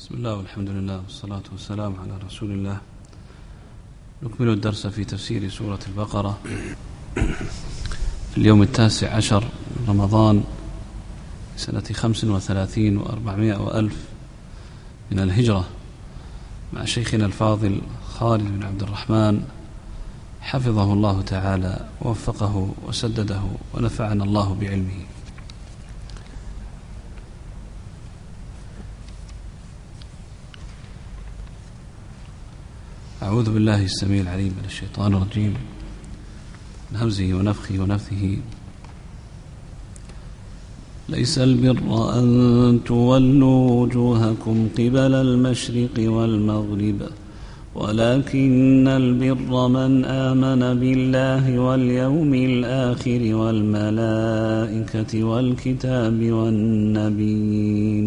بسم الله والحمد لله والصلاة والسلام على رسول الله. نكمل الدرس في تفسير سورة البقرة. في اليوم التاسع عشر من رمضان سنة خمس وثلاثين وأربعمائة وألف من الهجرة مع شيخنا الفاضل خالد بن عبد الرحمن. حفظه الله تعالى ووفقه وسدده ونفعنا الله بعلمه. أعوذ بالله السميع العليم من الشيطان الرجيم. من همزه ونفخه ونفثه. ليس البر أن تولوا وجوهكم قبل المشرق والمغرب ولكن البر من آمن بالله واليوم الآخر والملائكة والكتاب والنبيين.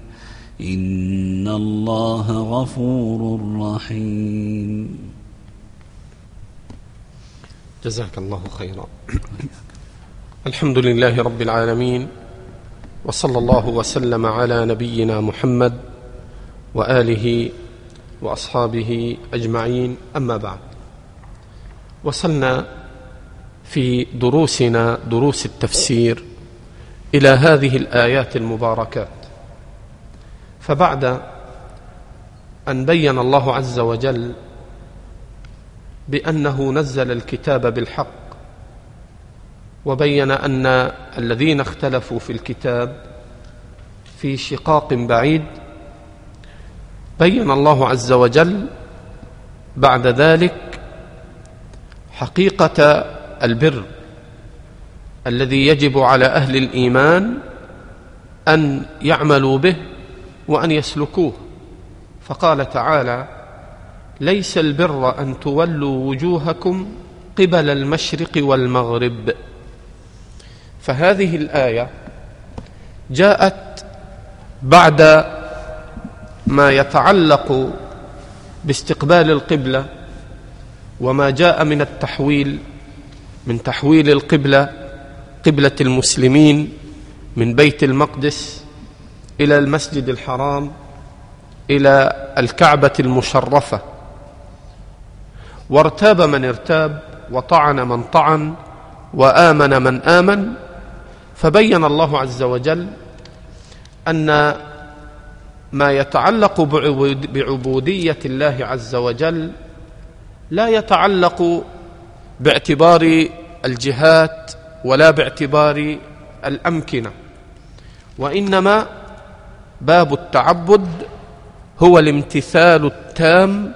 إن الله غفور رحيم. جزاك الله خيرا. الحمد لله رب العالمين وصلى الله وسلم على نبينا محمد وآله وأصحابه أجمعين أما بعد. وصلنا في دروسنا دروس التفسير إلى هذه الآيات المباركات فبعد أن بين الله عز وجل بأنه نزل الكتاب بالحق وبين أن الذين اختلفوا في الكتاب في شقاق بعيد بين الله عز وجل بعد ذلك حقيقة البر الذي يجب على أهل الإيمان أن يعملوا به وأن يسلكوه. فقال تعالى ليس البر أن تولوا وجوهكم قبل المشرق والمغرب. فهذه الآية جاءت بعد ما يتعلق باستقبال القبلة وما جاء من التحويل من تحويل القبلة قبلة المسلمين من بيت المقدس إلى المسجد الحرام إلى الكعبة المشرفة. وارتاب من ارتاب وطعن من طعن وآمن من آمن. فبين الله عز وجل أن ما يتعلق بعبودية الله عز وجل لا يتعلق باعتبار الجهات ولا باعتبار الأمكنة. وإنما باب التعبد هو الامتثال التام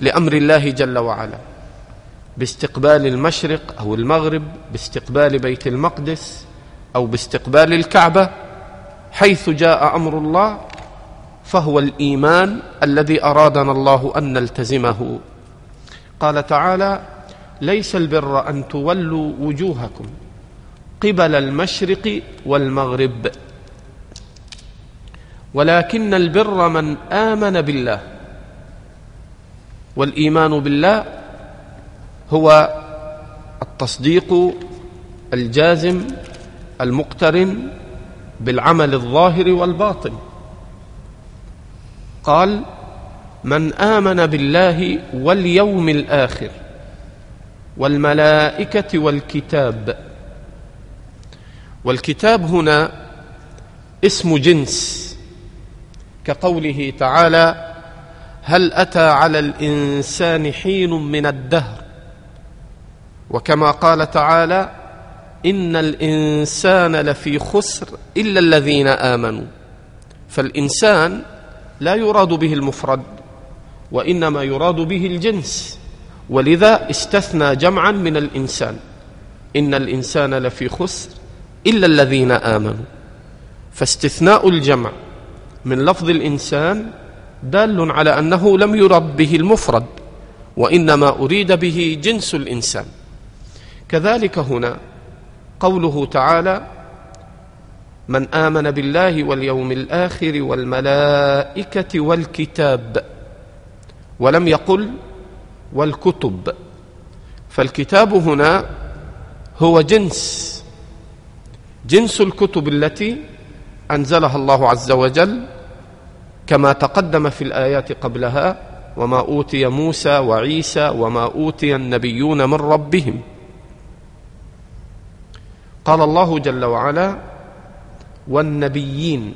لأمر الله جل وعلا. باستقبال المشرق أو المغرب باستقبال بيت المقدس أو باستقبال الكعبة حيث جاء أمر الله فهو الإيمان الذي أرادنا الله أن نلتزمه. قال تعالى ليس البر أن تولوا وجوهكم قبل المشرق والمغرب. ولكن البر من آمن بالله والإيمان بالله هو التصديق الجازم المقترن بالعمل الظاهر والباطن. قال من آمن بالله واليوم الآخر والملائكة والكتاب. والكتاب هنا اسم جنس. كقوله تعالى هل أتى على الإنسان حين من الدهر؟ وكما قال تعالى إن الإنسان لفي خسر إلا الذين آمنوا. فالإنسان لا يراد به المفرد وإنما يراد به الجنس. ولذا استثنى جمعا من الإنسان إن الإنسان لفي خسر إلا الذين آمنوا. فاستثناء الجمع من لفظ الإنسان دال على أنه لم يرد به المفرد وإنما أريد به جنس الإنسان. كذلك هنا قوله تعالى من آمن بالله واليوم الآخر والملائكة والكتاب ولم يقل والكتب فالكتاب هنا هو جنس جنس الكتب التي أنزلها الله عز وجل كما تقدم في الآيات قبلها وما أوتي موسى وعيسى وما أوتي النبيون من ربهم. قال الله جل وعلا والنبيين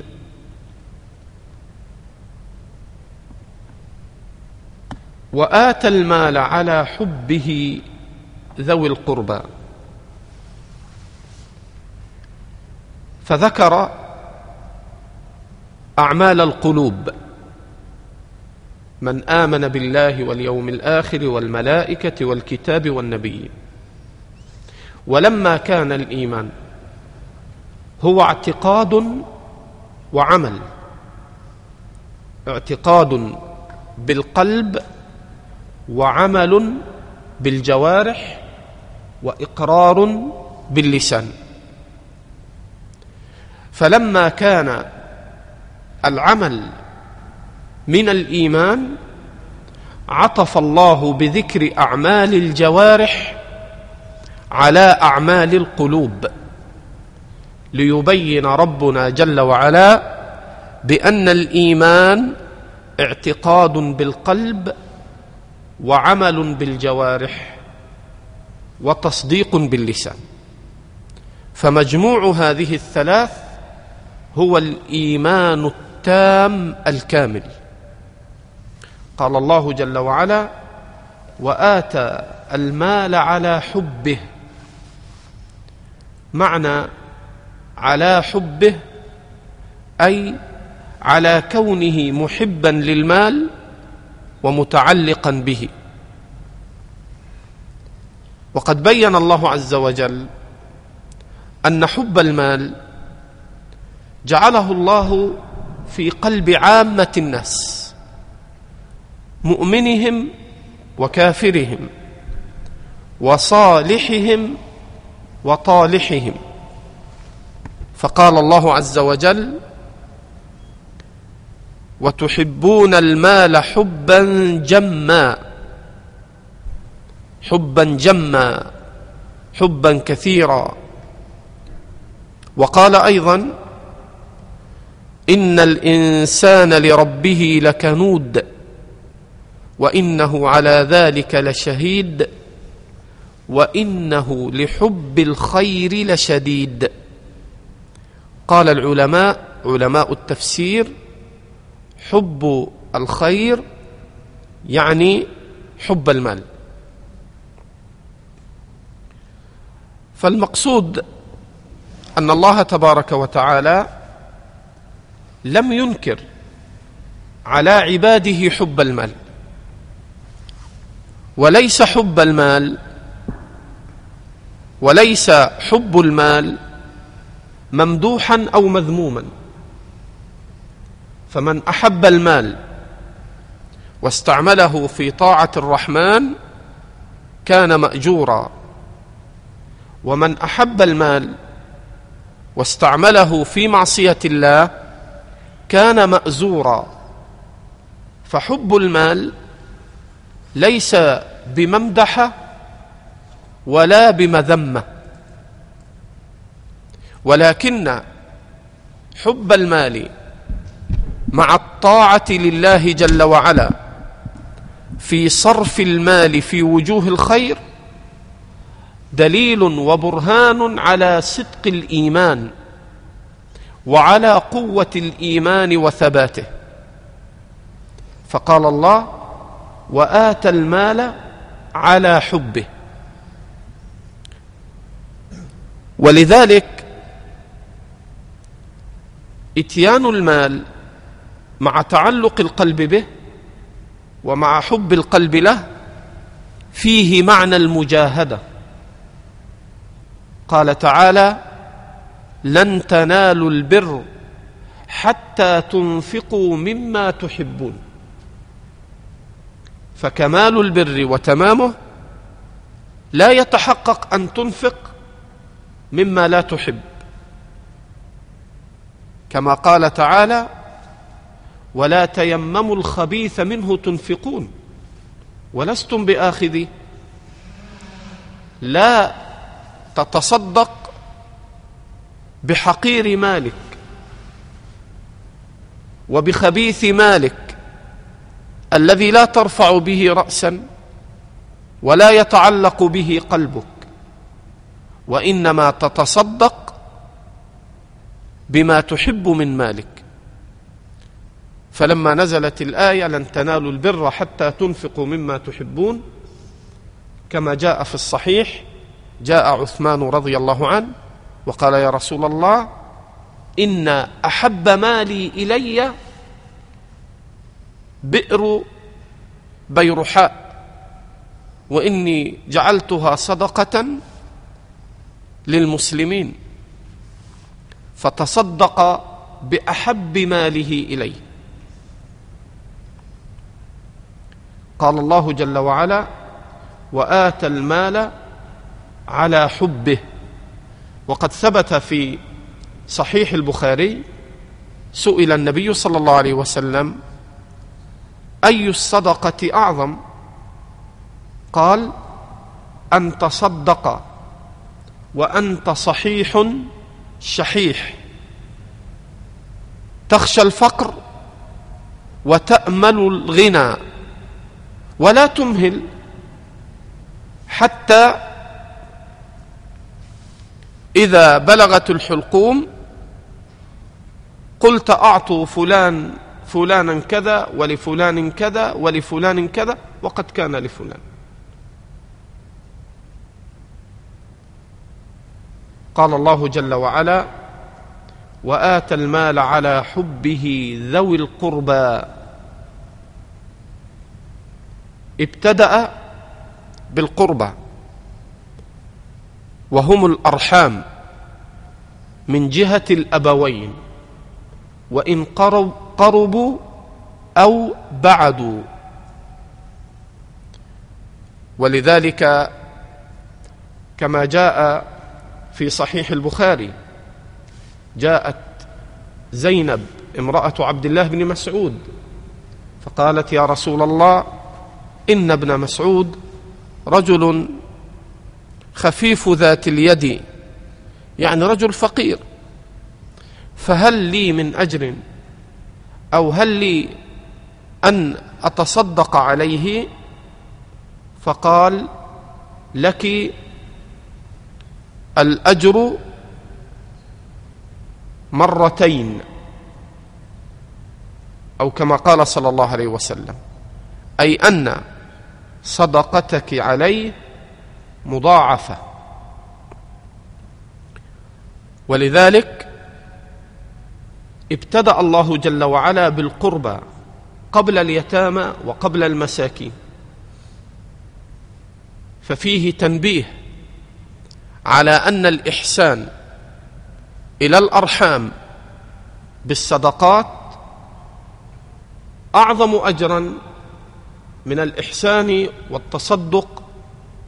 وآتى المال على حبه ذوي القربى فذكر أعمال القلوب. من آمن بالله واليوم الآخر والملائكة والكتاب والنبيين ولما كان الإيمان هو اعتقاد وعمل. اعتقاد بالقلب وعمل بالجوارح وإقرار باللسان. فلما كان العمل من الإيمان عطف الله بذكر أعمال الجوارح على أعمال القلوب ليبين ربنا جل وعلا بأن الإيمان اعتقاد بالقلب وعمل بالجوارح وتصديق باللسان. فمجموع هذه الثلاث هو الإيمان الكامل. قال الله جل وعلا وآتى المال على حبه. معنى على حبه أي على كونه محبا للمال ومتعلقا به. وقد بين الله عز وجل أن حب المال جعله الله في قلب عامة الناس مؤمنهم وكافرهم وصالحهم وطالحهم. فقال الله عز وجل وتحبون المال حبا جما حبا جما حبا كثيرا. وقال أيضا ان الانسان لربه لكنود وانه على ذلك لشهيد وانه لحب الخير لشديد. قال العلماء علماء التفسير حب الخير يعني حب المال. فالمقصود أن الله تبارك وتعالى لم ينكر على عباده حب المال. وليس حب المال وليس حب المال ممدوحا أو مذموما. فمن أحب المال واستعمله في طاعة الرحمن كان مأجورا. ومن أحب المال واستعمله في معصية الله كان مأزورا. فحب المال ليس بممدحة ولا بمذمة. ولكن حب المال مع الطاعة لله جل وعلا في صرف المال في وجوه الخير دليل وبرهان على صدق الإيمان. وعلى قوة الإيمان وثباته. فقال الله واتى المال على حبه. ولذلك إتيان المال مع تعلق القلب به ومع حب القلب له فيه معنى المجاهدة. قال تعالى لن تنالوا البر حتى تنفقوا مما تحبون. فكمال البر وتمامه لا يتحقق أن تنفق مما لا تحب. كما قال تعالى ولا تيمموا الخبيث منه تنفقون. ولستم بآخذي. لا تتصدق بحقير مالك وبخبيث مالك الذي لا ترفع به راسا ولا يتعلق به قلبك وإنما تتصدق بما تحب من مالك. فلما نزلت الآية لن تنالوا البر حتى تنفقوا مما تحبون كما جاء في الصحيح جاء عثمان رضي الله عنه وقال يا رسول الله إن أحب مالي إلي بئر بيرحاء وإني جعلتها صدقة للمسلمين فتصدق بأحب ماله اليه قال الله جل وعلا وآتى المال على حبه وقد ثبت في صحيح البخاري سئل النبي صلى الله عليه وسلم أي الصدقة أعظم؟ قال أن تصدق وأنت صحيح شحيح. تخشى الفقر وتأمل الغنى ولا تمهل حتى إذا بلغت الحلقوم قلت أعطوا فلان فلانا كذا ولفلان كذا ولفلان كذا وقد كان لفلان. قال الله جل وعلا وآتى المال على حبه ذوي القربى. ابتدأ بالقربى. وهم الأرحام من جهة الأبوين وإن قرب قربوا أو بعدوا. ولذلك كما جاء في صحيح البخاري جاءت زينب امرأة عبد الله بن مسعود فقالت يا رسول الله إن ابن مسعود رجل خفيف ذات اليد يعني رجل فقير. فهل لي من أجر؟ أو هل لي أن أتصدق عليه؟ فقال لك الأجر مرتين أو كما قال صلى الله عليه وسلم أي أن صدقتك عليه مضاعفة. ولذلك ابتدأ الله جل وعلا بالقربى قبل اليتامى وقبل المساكين. ففيه تنبيه على أن الإحسان إلى الأرحام بالصدقات أعظم اجرا من الإحسان والتصدق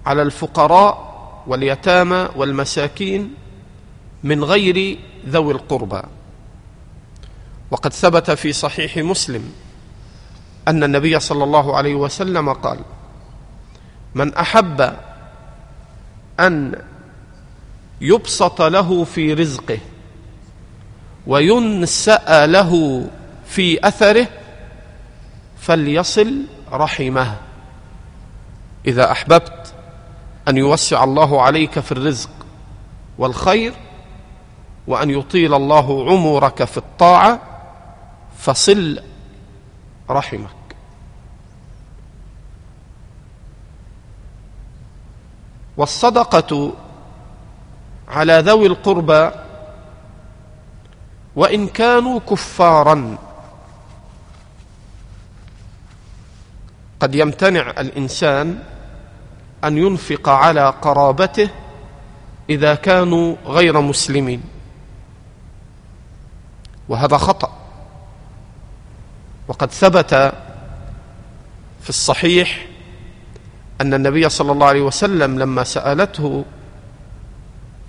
على الفقراء واليتامى والمساكين من غير ذوي القربى. وقد ثبت في صحيح مسلم أن النبي صلى الله عليه وسلم قال من أحب أن يبسط له في رزقه وينسأ له في أثره فليصل رحمه. إذا أحببت أن يوسع الله عليك في الرزق والخير وأن يطيل الله عمرك في الطاعة فصل رحمك. والصدقة على ذوي القربى وإن كانوا كفارا. قد يمتنع الإنسان أن ينفق على قرابته إذا كانوا غير مسلمين. وهذا خطأ. وقد ثبت في الصحيح أن النبي صلى الله عليه وسلم لما سألته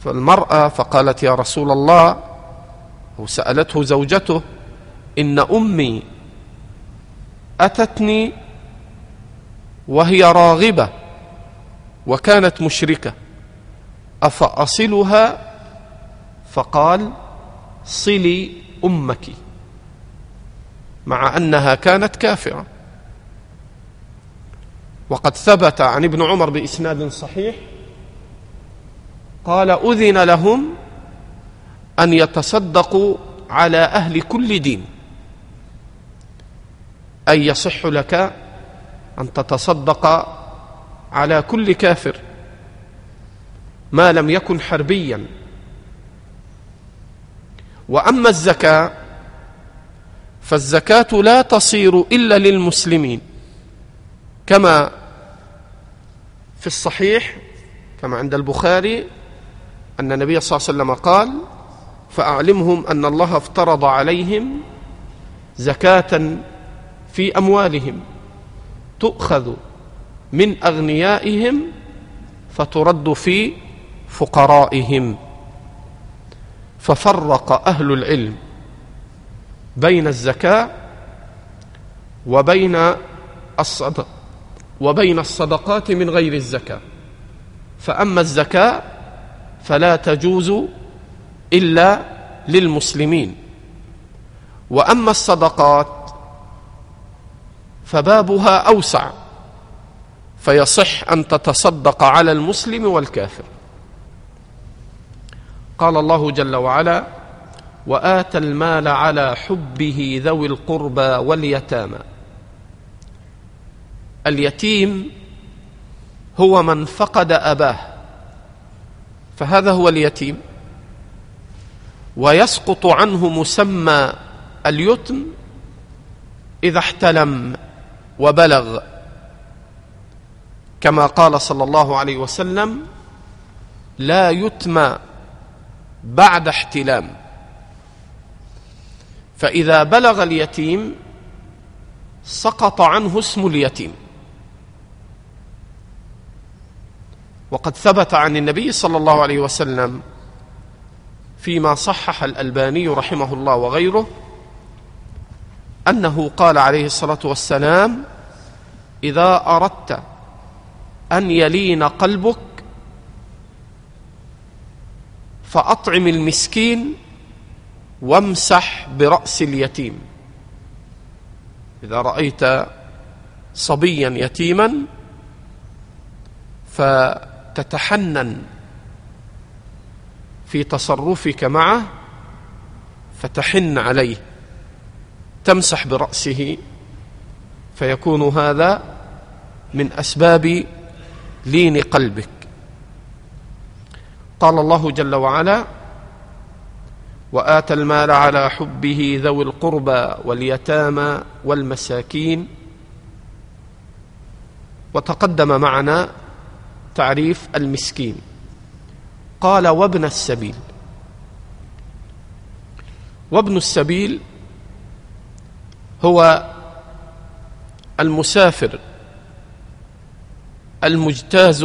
فالمرأة فقالت يا رسول الله أو سألته زوجته إن أمي أتتني وهي راغبة. وكانت مشركة. أفأصلها؟ فقال صلي أمك. مع أنها كانت كافرة. وقد ثبت عن ابن عمر بإسناد صحيح قال أذن لهم أن يتصدقوا على أهل كل دين. أي يصح لك أن تتصدق على كل كافر ما لم يكن حربيا. وأما الزكاة فالزكاة لا تصير إلا للمسلمين كما في الصحيح كما عند البخاري أن النبي صلى الله عليه وسلم قال فأعلمهم أن الله افترض عليهم زكاة في أموالهم تؤخذ من أغنيائهم فترد في فقرائهم. ففرق أهل العلم بين الزكاة وبين الصدق وبين الصدقات من غير الزكاة. فأما الزكاة فلا تجوز إلا للمسلمين. وأما الصدقات فبابها أوسع. فيصح أن تتصدق على المسلم والكافر. قال الله جل وعلا واتى المال على حبه ذوي القربى واليتامى. اليتيم هو من فقد أباه فهذا هو اليتيم. ويسقط عنه مسمى اليتم إذا احتلم وبلغ. كما قال صلى الله عليه وسلم لا يتم بعد احتلام. فإذا بلغ اليتيم سقط عنه اسم اليتيم. وقد ثبت عن النبي صلى الله عليه وسلم فيما صحح الألباني رحمه الله وغيره أنه قال عليه الصلاة والسلام إذا أردت أن يلين قلبك فأطعم المسكين وامسح برأس اليتيم. إذا رأيت صبيا يتيما فتتحنن في تصرفك معه فتحن عليه تمسح برأسه فيكون هذا من أسباب لين قلبك. قال الله جل وعلا وآتى المال على حبه ذوي القربى واليتامى والمساكين. وتقدم معنا تعريف المسكين. قال وابن السبيل. وابن السبيل هو المسافر المجتاز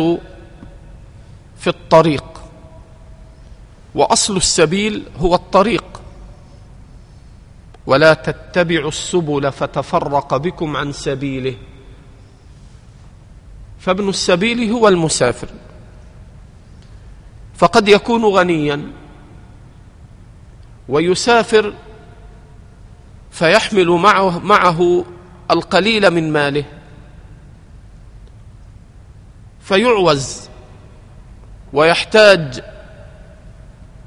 في الطريق وأصل السبيل هو الطريق. ولا تتبعوا السبل فتفرق بكم عن سبيله. فابن السبيل هو المسافر. فقد يكون غنيا ويسافر فيحمل معه, معه القليل من ماله. فيعوز ويحتاج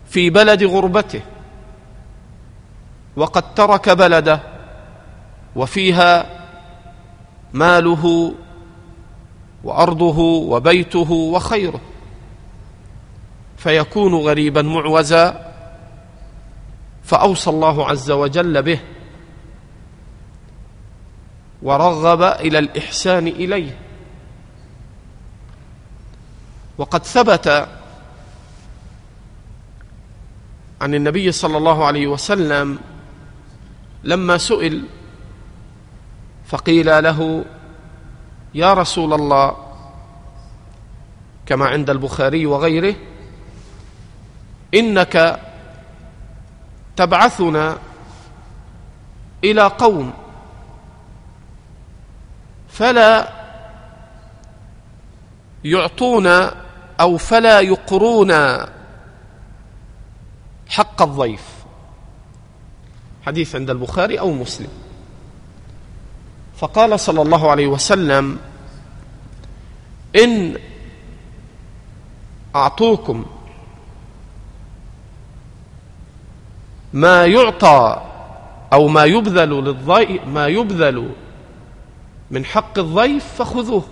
في بلد غربته وقد ترك بلده وفيها ماله وأرضه وبيته وخيره. فيكون غريبا معوزا فأوصى الله عز وجل به ورغب إلى الإحسان إليه. وقد ثبت عن النبي صلى الله عليه وسلم لما سئل فقيل له يا رسول الله كما عند البخاري وغيره إنك تبعثنا إلى قوم فلا يعطون أو فلا يقرون حق الضيف. حديث عند البخاري أو مسلم. فقال صلى الله عليه وسلم إن أعطوكم ما يعطى أو ما يبذل للضيف ما يبذل من حق الضيف فخذوه.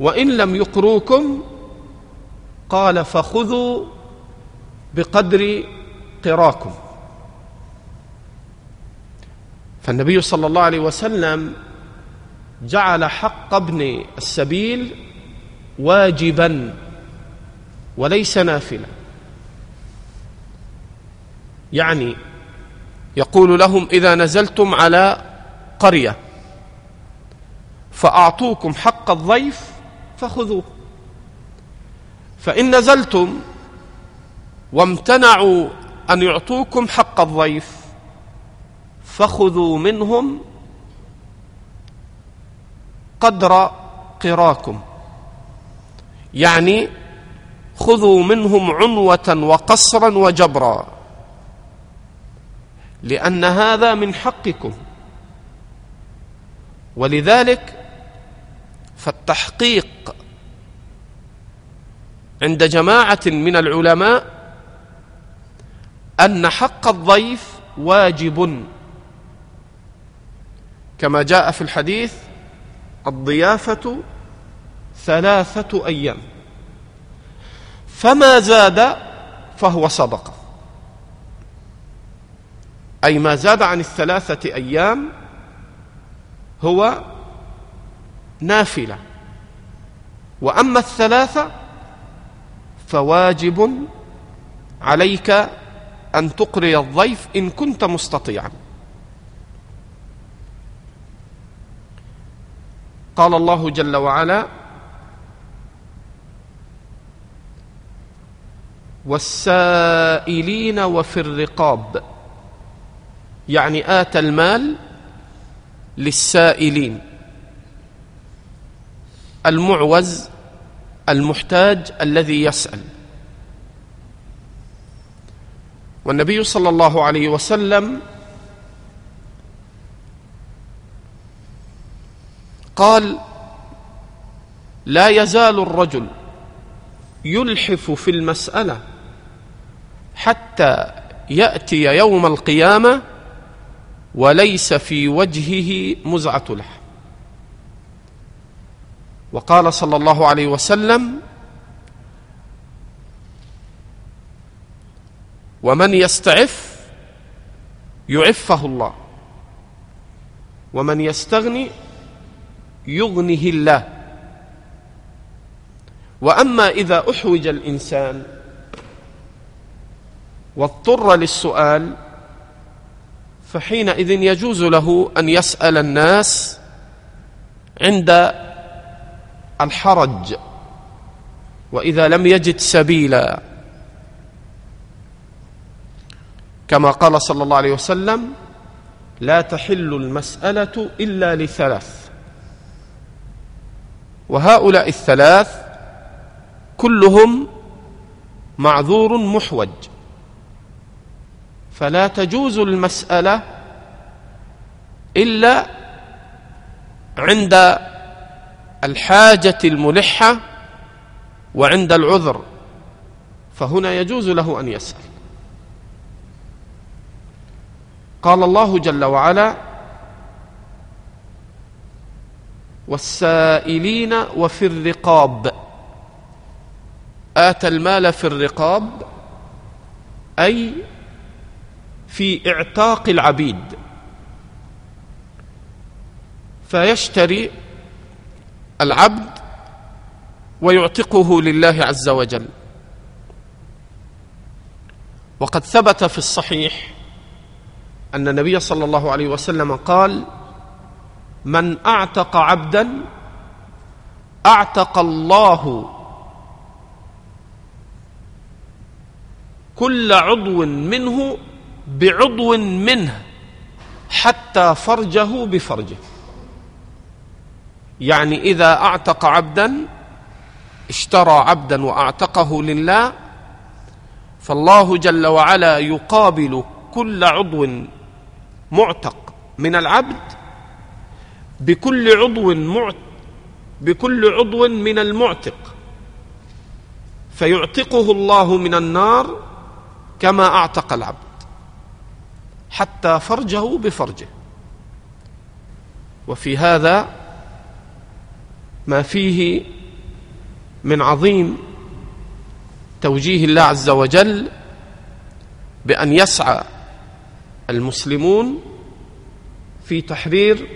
وإن لم يقروكم قال فخذوا بقدر قراكم. فالنبي صلى الله عليه وسلم جعل حق ابن السبيل واجبا وليس نافلا. يعني يقول لهم إذا نزلتم على قرية فأعطوكم حق الضيف فخذوه. فإن نزلتم وامتنعوا أن يعطوكم حق الضيف فخذوا منهم قدر قراكم. يعني خذوا منهم عنوة وقصرا وجبرا. لأن هذا من حقكم. ولذلك فالتحقيق عند جماعة من العلماء أن حق الضيف واجب. كما جاء في الحديث الضيافة ثلاثة أيام. فما زاد فهو صدقه أي ما زاد عن الثلاثة أيام هو نافلة. وأما الثلاثة فواجب عليك أن تقري الضيف إن كنت مستطيعا. قال الله جل وعلا والسائلين وفي الرقاب. يعني اتى المال للسائلين. المعوز المحتاج الذي يسأل. والنبي صلى الله عليه وسلم قال لا يزال الرجل يلحف في المسألة حتى يأتي يوم القيامة وليس في وجهه مزعة لحم. وقال صلى الله عليه وسلم ومن يستعف يعفه الله ومن يستغني يغنه الله. وأما إذا أحوج الإنسان واضطر للسؤال فحينئذ يجوز له أن يسأل الناس عند الحرج وإذا لم يجد سبيلا. كما قال صلى الله عليه وسلم لا تحل المسألة إلا لثلاث. وهؤلاء الثلاث كلهم معذور محوج. فلا تجوز المسألة إلا عند الحاجة الملحة وعند العذر فهنا يجوز له أن يسأل. قال الله جل وعلا والسائلين وفي الرقاب. آتى المال في الرقاب أي في اعتاق العبيد. فيشتري العبد ويعتقه لله عز وجل. وقد ثبت في الصحيح أن النبي صلى الله عليه وسلم قال من أعتق عبدا أعتق الله كل عضو منه بعضو منه حتى فرجه بفرجه. يعني إذا أعتق عبدا اشترى عبدا وأعتقه لله فالله جل وعلا يقابل كل عضو معتق من العبد بكل عضو معت بكل عضو من المعتق. فيعتقه الله من النار كما أعتق العبد حتى فرجه بفرجه. وفي هذا ما فيه من عظيم توجيه الله عز وجل بأن يسعى المسلمون في تحرير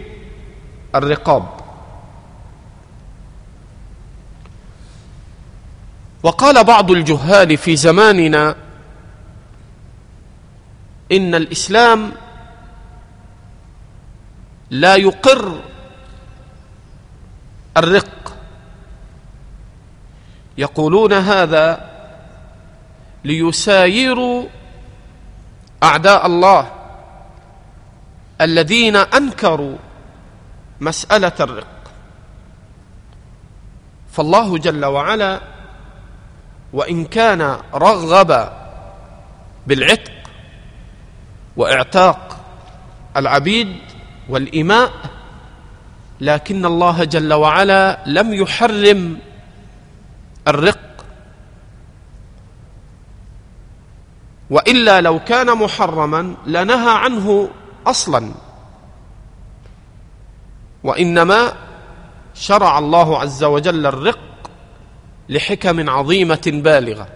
الرقاب. وقال بعض الجهال في زماننا إن الإسلام لا يقر الرق. يقولون هذا ليسايروا أعداء الله الذين أنكروا مسألة الرق. فالله جل وعلا وإن كان رغب بالعتق وإعتاق العبيد والإماء لكن الله جل وعلا لم يحرم الرق. وإلا لو كان محرما لنهى عنه أصلا. وإنما شرع الله عز وجل الرق لحكم عظيمة بالغة.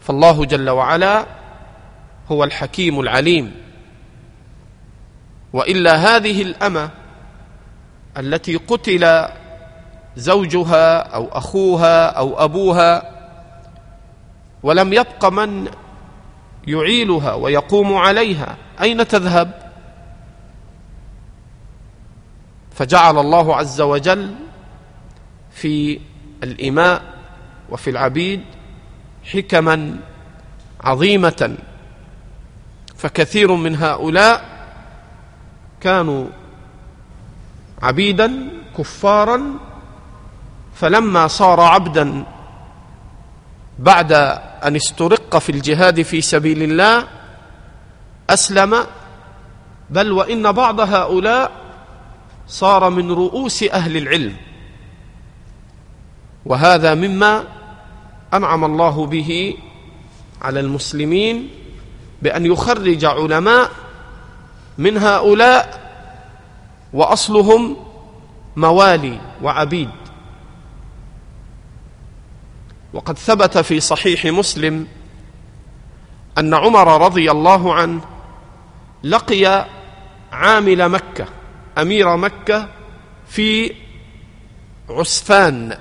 فالله جل وعلا هو الحكيم العليم. وإلا هذه الأمة التي قتل زوجها أو أخوها أو أبوها ولم يبق من يعيلها ويقوم عليها أين تذهب؟ فجعل الله عز وجل في الإماء وفي العبيد حكما عظيمة فكثير من هؤلاء كانوا عبيدا كفارا فلما صار عبدا بعد أن استرق في الجهاد في سبيل الله أسلم. بل وإن بعض هؤلاء صار من رؤوس أهل العلم. وهذا مما أنعم الله به على المسلمين بأن يخرج علماء من هؤلاء وأصلهم موالي وعبيد. وقد ثبت في صحيح مسلم أن عمر رضي الله عنه لقي عامل مكة أمير مكة في عسفان.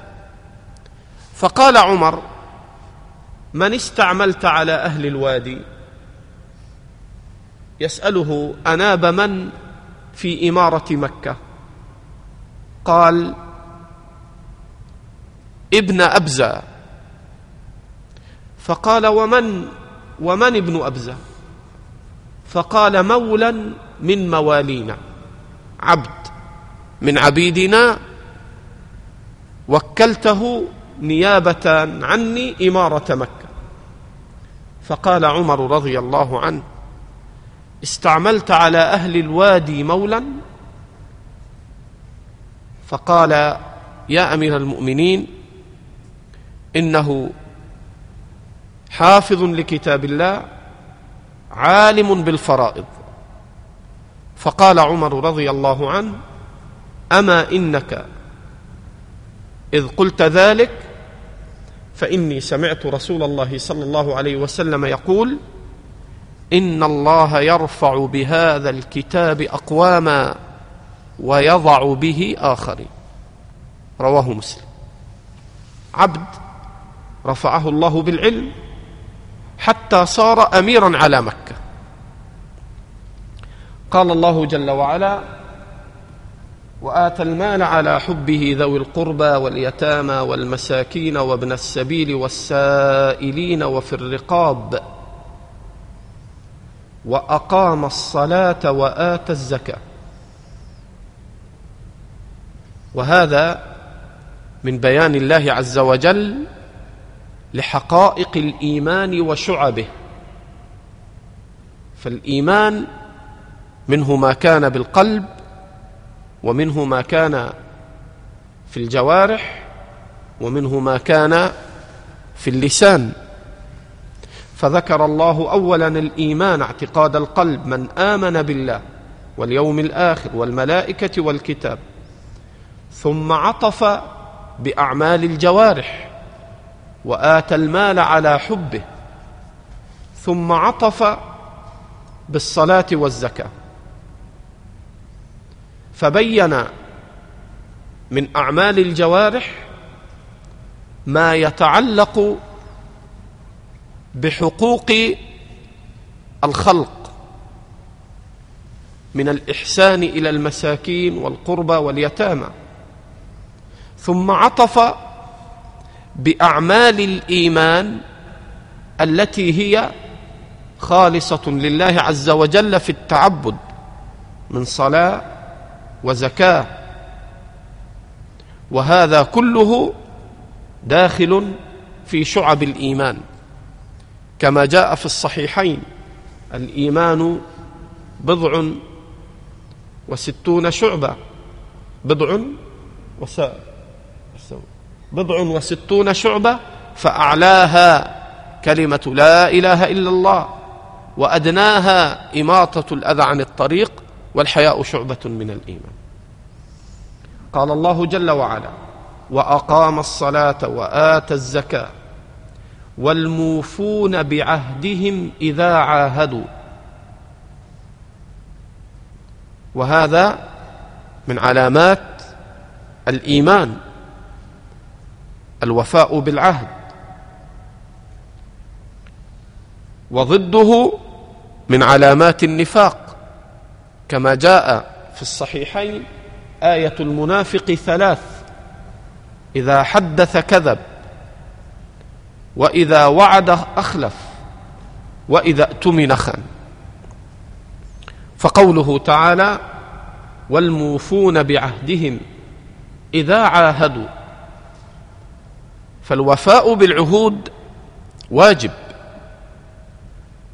فقال عمر من استعملت على أهل الوادي؟ يسأله أناب من في إمارة مكة؟ قال ابن أبزة. فقال ومن ومن ابن أبزة؟ فقال مولا من موالينا عبد من عبيدنا. وكلته نيابة عني إمارة مكة. فقال عمر رضي الله عنه استعملت على أهل الوادي مولا؟ فقال يا أمير المؤمنين إنه حافظ لكتاب الله عالم بالفرائض. فقال عمر رضي الله عنه أما إنك إذ قلت ذلك فإني سمعت رسول الله صلى الله عليه وسلم يقول إن الله يرفع بهذا الكتاب أقواما ويضع به آخرين. رواه مسلم. عبد رفعه الله بالعلم حتى صار أميرا على مكة. قال الله جل وعلا وآتى المال على حبه ذوي القربى واليتامى والمساكين وابن السبيل والسائلين وفي الرقاب. وأقام الصلاة وآتى الزكاة. وهذا من بيان الله عز وجل لحقائق الإيمان وشعبه. فالإيمان منه ما كان بالقلب ومنه ما كان في الجوارح ومنه ما كان في اللسان. فذكر الله اولا الإيمان اعتقاد القلب من آمن بالله واليوم الآخر والملائكة والكتاب ثم عطف بأعمال الجوارح وآتى المال على حبه ثم عطف بالصلاة والزكاة. فبين من أعمال الجوارح ما يتعلق بحقوق الخلق من الإحسان إلى المساكين والقربى واليتامى. ثم عطف بأعمال الإيمان التي هي خالصة لله عز وجل في التعبد من صلاة وزكاة. وهذا كله داخل في شعب الإيمان. كما جاء في الصحيحين الإيمان بضع وستون شعبة. بضع وس بضع وستون شعبة فأعلاها كلمة لا إله إلا الله وأدناها إماطة الأذى عن الطريق والحياء شعبة من الإيمان. قال الله جل وعلا وأقام الصلاة وآتى الزكاة والموفون بعهدهم إذا عاهدوا. وهذا من علامات الإيمان الوفاء بالعهد. وضده من علامات النفاق كما جاء في الصحيحين آية المنافق ثلاث إذا حدث كذب وإذا وعد أخلف وإذا اؤتمن خان. فقوله تعالى والموفون بعهدهم إذا عاهدوا فالوفاء بالعهود واجب.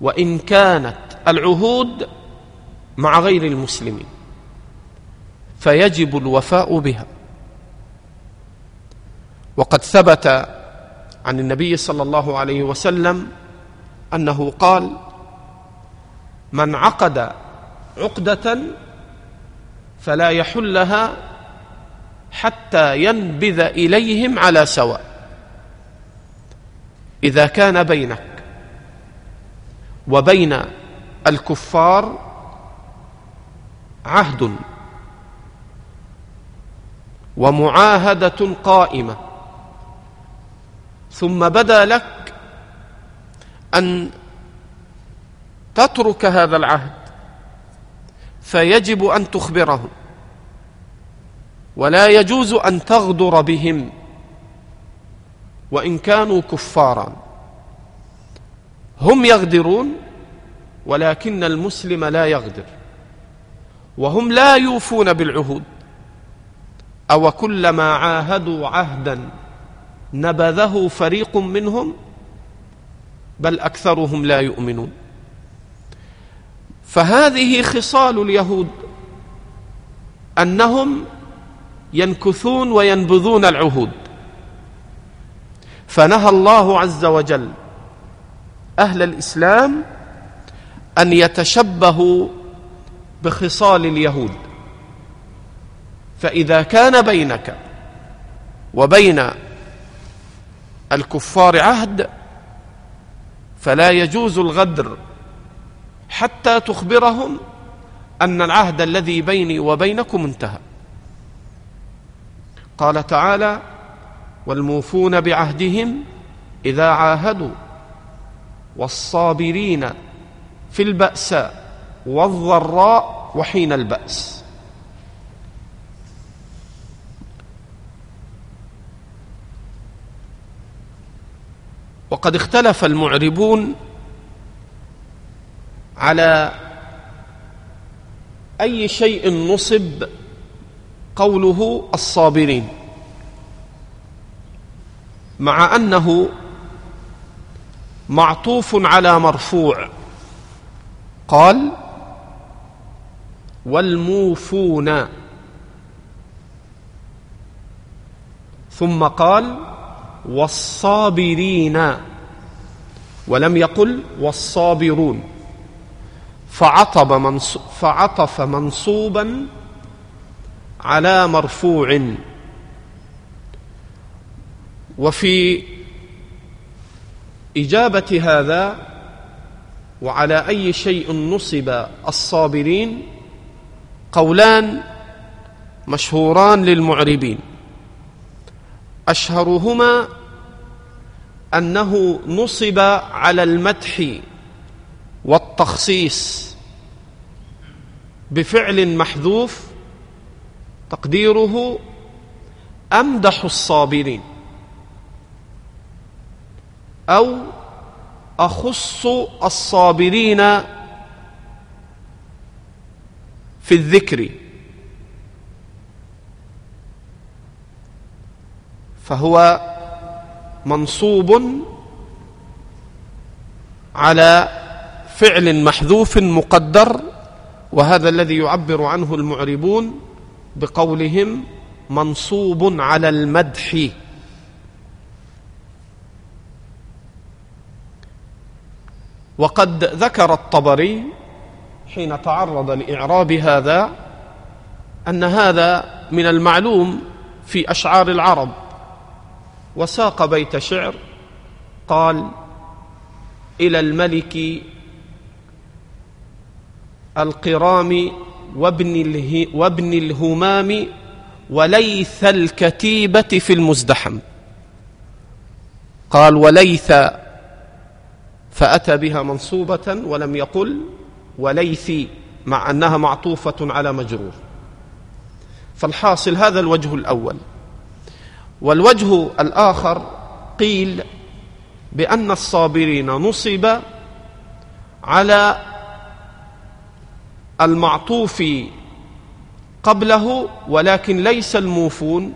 وإن كانت العهود مع غير المسلمين فيجب الوفاء بها. وقد ثبت عن النبي صلى الله عليه وسلم أنه قال من عقد عقدة فلا يحلها حتى ينبذ إليهم على سواء. إذا كان بينك وبين الكفار عهد ومعاهدة قائمة ثم بدا لك أن تترك هذا العهد فيجب أن تخبرهم ولا يجوز أن تغدر بهم وإن كانوا كفارا. هم يغدرون ولكن المسلم لا يغدر وهم لا يوفون بالعهود أو كلما عاهدوا عهدا نبذه فريق منهم بل أكثرهم لا يؤمنون. فهذه خصال اليهود أنهم ينكثون وينبذون العهود. فنهى الله عز وجل أهل الإسلام أن يتشبهوا بخصال اليهود. فإذا كان بينك وبين الكفار عهد فلا يجوز الغدر حتى تخبرهم أن العهد الذي بيني وبينكم انتهى. قال تعالى والموفون بعهدهم إذا عاهدوا والصابرين في الباساء والضراء وحين البأس. وقد اختلف المعربون على أي شيء نصب قوله الصابرين مع أنه معطوف على مرفوع. قال والموفون. ثم قال والصابرين. ولم يقل والصابرون. فعطب منصوب فعطف منصوبا على مرفوع. وفي إجابة هذا وعلى أي شيء نصب الصابرين قولان مشهوران للمعربين. أشهرهما أنه نصب على المدح والتخصيص بفعل محذوف تقديره أمدح الصابرين أو أخص الصابرين في الذكر. فهو منصوب على فعل محذوف مقدر وهذا الذي يعبر عنه المعربون بقولهم منصوب على المدح. وقد ذكر الطبري حين تعرض لإعراب هذا أن هذا من المعلوم في أشعار العرب. وساق بيت شعر قال إلى الملك القرام وابن, اله وابن الهمام وليث الكتيبة في المزدحم. قال وليث فأتى بها منصوبة ولم يقل وليثي مع أنها معطوفة على مجرور. فالحاصل هذا الوجه الأول. والوجه الآخر قيل بأن الصابرين نصب على المعطوف قبله ولكن ليس الموفون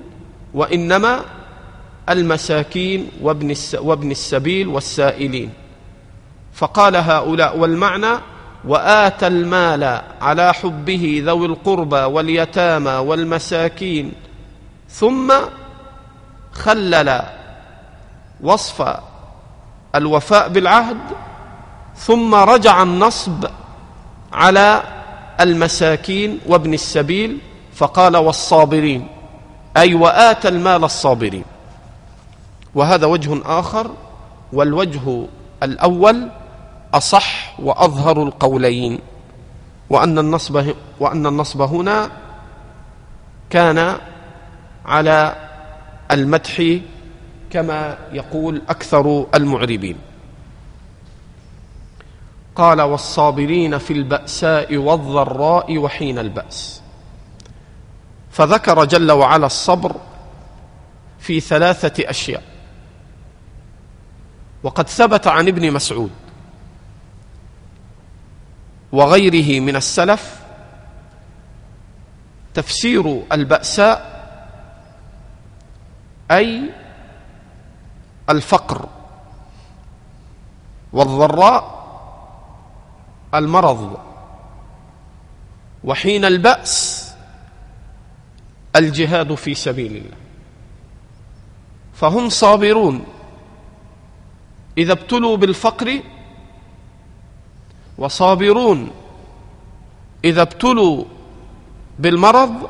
وإنما المساكين وابن وابن السبيل والسائلين. فقال هؤلاء والمعنى واتى المال على حبه ذوي القربى واليتامى والمساكين ثم خلل وصف الوفاء بالعهد ثم رجع النصب على المساكين وابن السبيل فقال والصابرين أي واتى المال الصابرين. وهذا وجه آخر والوجه الأول أصح وأظهر القولين وأن النصب وأن النصب هنا كان على المدح كما يقول أكثر المعربين. قال والصابرين في البأساء والضراء وحين البأس. فذكر جل وعلا الصبر في ثلاثة أشياء. وقد ثبت عن ابن مسعود وغيره من السلف تفسير البأساء أي الفقر والضراء المرض وحين البأس الجهاد في سبيل الله. فهم صابرون. إذا ابتلوا بالفقر وصابرون. إذا ابتلوا بالمرض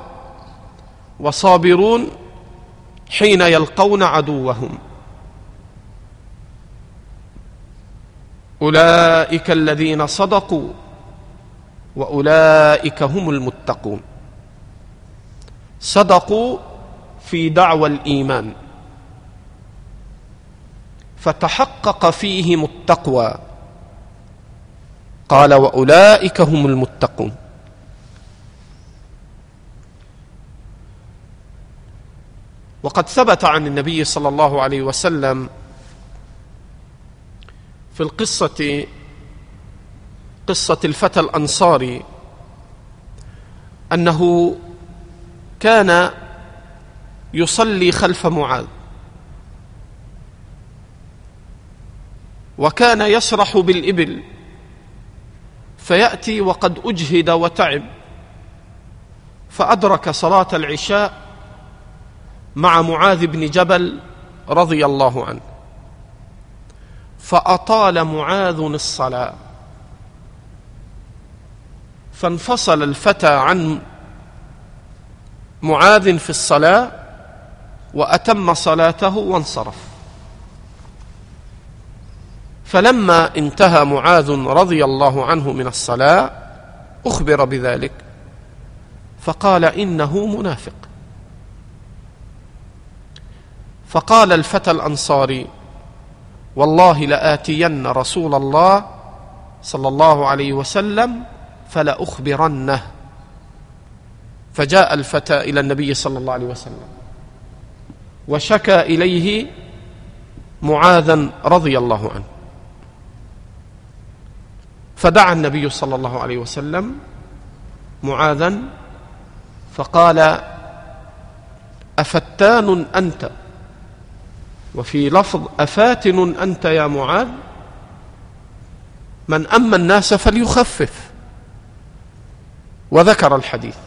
وصابرون حين يلقون عدوهم. أولئك الذين صدقوا وأولئك هم المتقون. صدقوا في دعوى الإيمان. فتحقق فيهم التقوى. قال وأولئك هم المتقون. وقد ثبت عن النبي صلى الله عليه وسلم في القصة قصة الفتى الأنصاري أنه كان يصلي خلف معاذ وكان يسرح بالإبل فيأتي وقد أجهد وتعب فأدرك صلاة العشاء مع معاذ بن جبل رضي الله عنه. فأطال معاذ الصلاة. فانفصل الفتى عن معاذ في الصلاة وأتم صلاته وانصرف. فلما انتهى معاذ رضي الله عنه من الصلاة أخبر بذلك. فقال إنه منافق. فقال الفتى الأنصاري والله لآتين رسول الله صلى الله عليه وسلم فلأخبرنه. فجاء الفتى إلى النبي صلى الله عليه وسلم وشكى إليه معاذا رضي الله عنه. فدعا النبي صلى الله عليه وسلم معاذا فقال أفتان أنت؟ وفي لفظ أفاتن أنت يا معاذ؟ من اما الناس فليخفف. وذكر الحديث.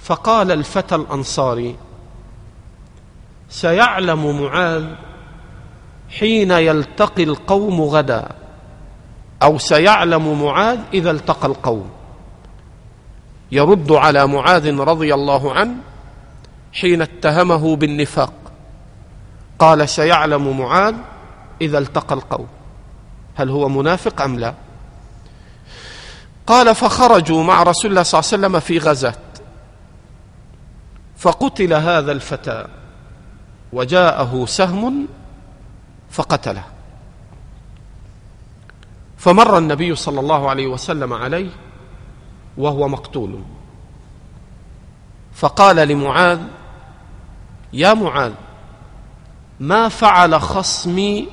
فقال الفتى الأنصاري سيعلم معاذ حين يلتقي القوم غدا أو سيعلم معاذ إذا التقى القوم. يرد على معاذ رضي الله عنه حين اتهمه بالنفاق. قال سيعلم معاذ إذا التقى القوم. هل هو منافق أم لا؟ قال فخرجوا مع رسول الله صلى الله عليه وسلم في غزاة. فقتل هذا الفتى وجاءه سهم فقتله. فمر النبي صلى الله عليه وسلم عليه وهو مقتول. فقال لمعاذ يا معاذ ما فعل خصمي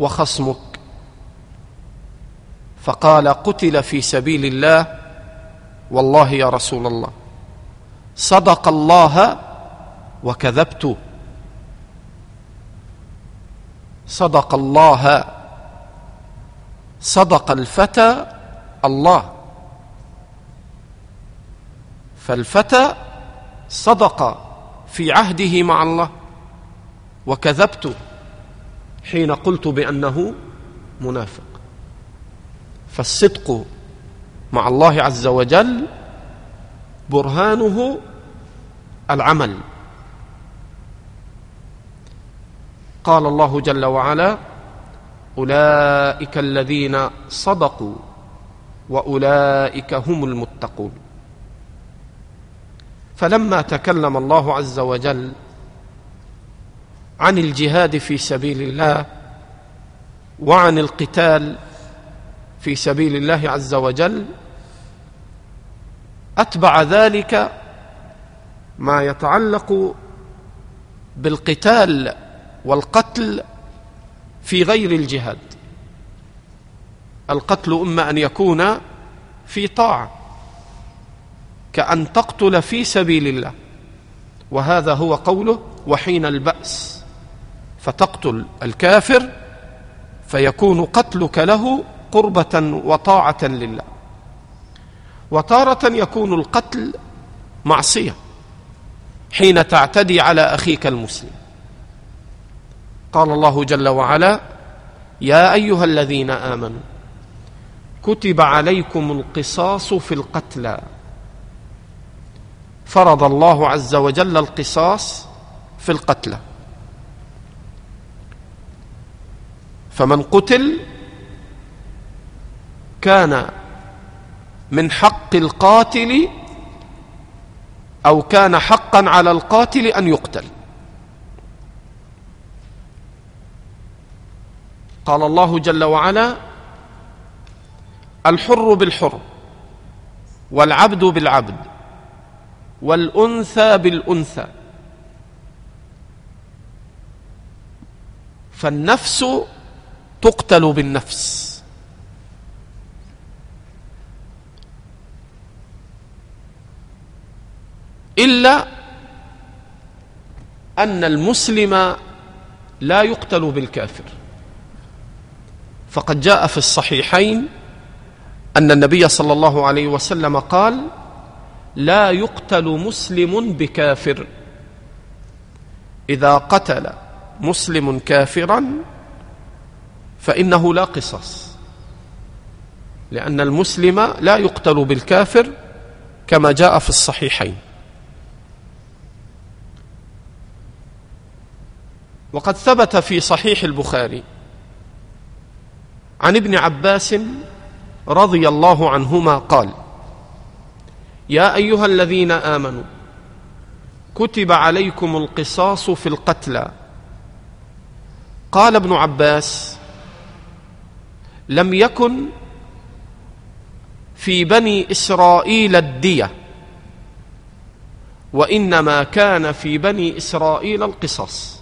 وخصمك. فقال قتل في سبيل الله والله يا رسول الله. صدق الله وكذبت. صدق الله صدق الفتى الله. فالفتى صدق في عهده مع الله. وكذبت حين قلت بأنه منافق. فالصدق مع الله عز وجل برهانه العمل. قال الله جل وعلا أولئك الذين صدقوا وأولئك هم المتقون. فلما تكلم الله عز وجل عن الجهاد في سبيل الله وعن القتال في سبيل الله عز وجل أتبع ذلك ما يتعلق بالقتال والقتل في غير الجهاد. القتل أما أن يكون في طاعة كأن تقتل في سبيل الله وهذا هو قوله وحين البأس. فتقتل الكافر فيكون قتلك له قربة وطاعة لله. وتارة يكون القتل معصية حين تعتدي على أخيك المسلم. قال الله جل وعلا يا أيها الذين آمنوا كتب عليكم القصاص في القتلى فرض الله عز وجل القصاص في القتلى فمن قتل كان من حق القاتل أو كان حقا على القاتل أن يقتل. قال الله جل وعلا الحر بالحر والعبد بالعبد والأنثى بالأنثى. فالنفس تقتل بالنفس. إلا أن المسلم لا يقتل بالكافر. فقد جاء في الصحيحين أن النبي صلى الله عليه وسلم قال لا يقتل مسلم بكافر. إذا قتل مسلم كافرا فإنه لا قصاص. لأن المسلم لا يقتل بالكافر كما جاء في الصحيحين. وقد ثبت في صحيح البخاري عن ابن عباس رضي الله عنهما قال يا أيها الذين آمنوا كتب عليكم القصاص في القتلى. قال ابن عباس لم يكن في بني إسرائيل الدية وإنما كان في بني إسرائيل القصاص.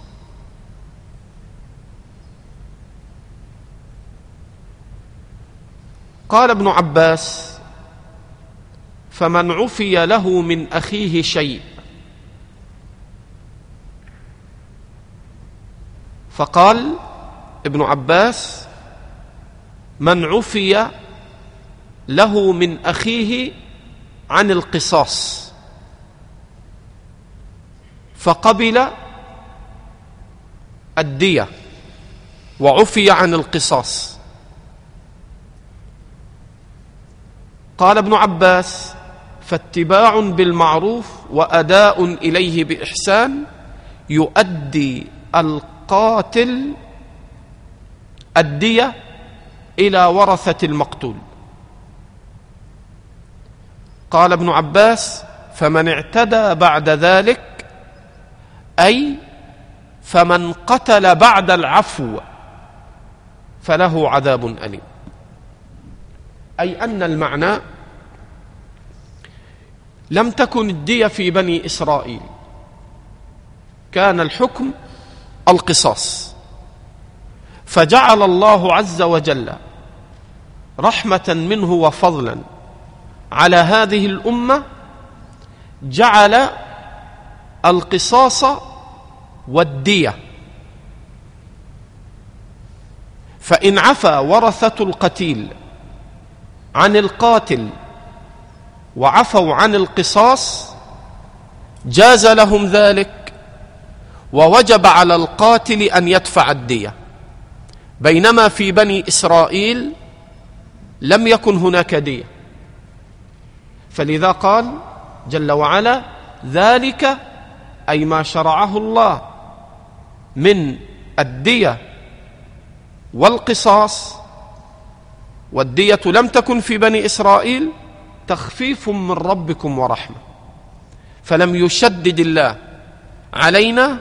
قال ابن عباس فمن عفي له من أخيه شيء. فقال ابن عباس من عفي له من أخيه عن القصاص. فقبل الدية وعفي عن القصاص. قال ابن عباس فاتباع بالمعروف وأداء إليه بإحسان يؤدي القاتل الدية إلى ورثة المقتول. قال ابن عباس فمن اعتدى بعد ذلك أي فمن قتل بعد العفو فله عذاب أليم. أي أن المعنى لم تكن الدية في بني إسرائيل. كان الحكم القصاص. فجعل الله عز وجل رحمة منه وفضلا على هذه الأمة جعل القصاص والدية. فإن عفى ورثة القتيل عن القاتل وعفوا عن القصاص جاز لهم ذلك ووجب على القاتل أن يدفع الدية. بينما في بني إسرائيل لم يكن هناك دية. فلذا قال جل وعلا ذلك أي ما شرعه الله من الدية والقصاص. والدية لم تكن في بني إسرائيل تخفيف من ربكم ورحمة. فلم يشدد الله علينا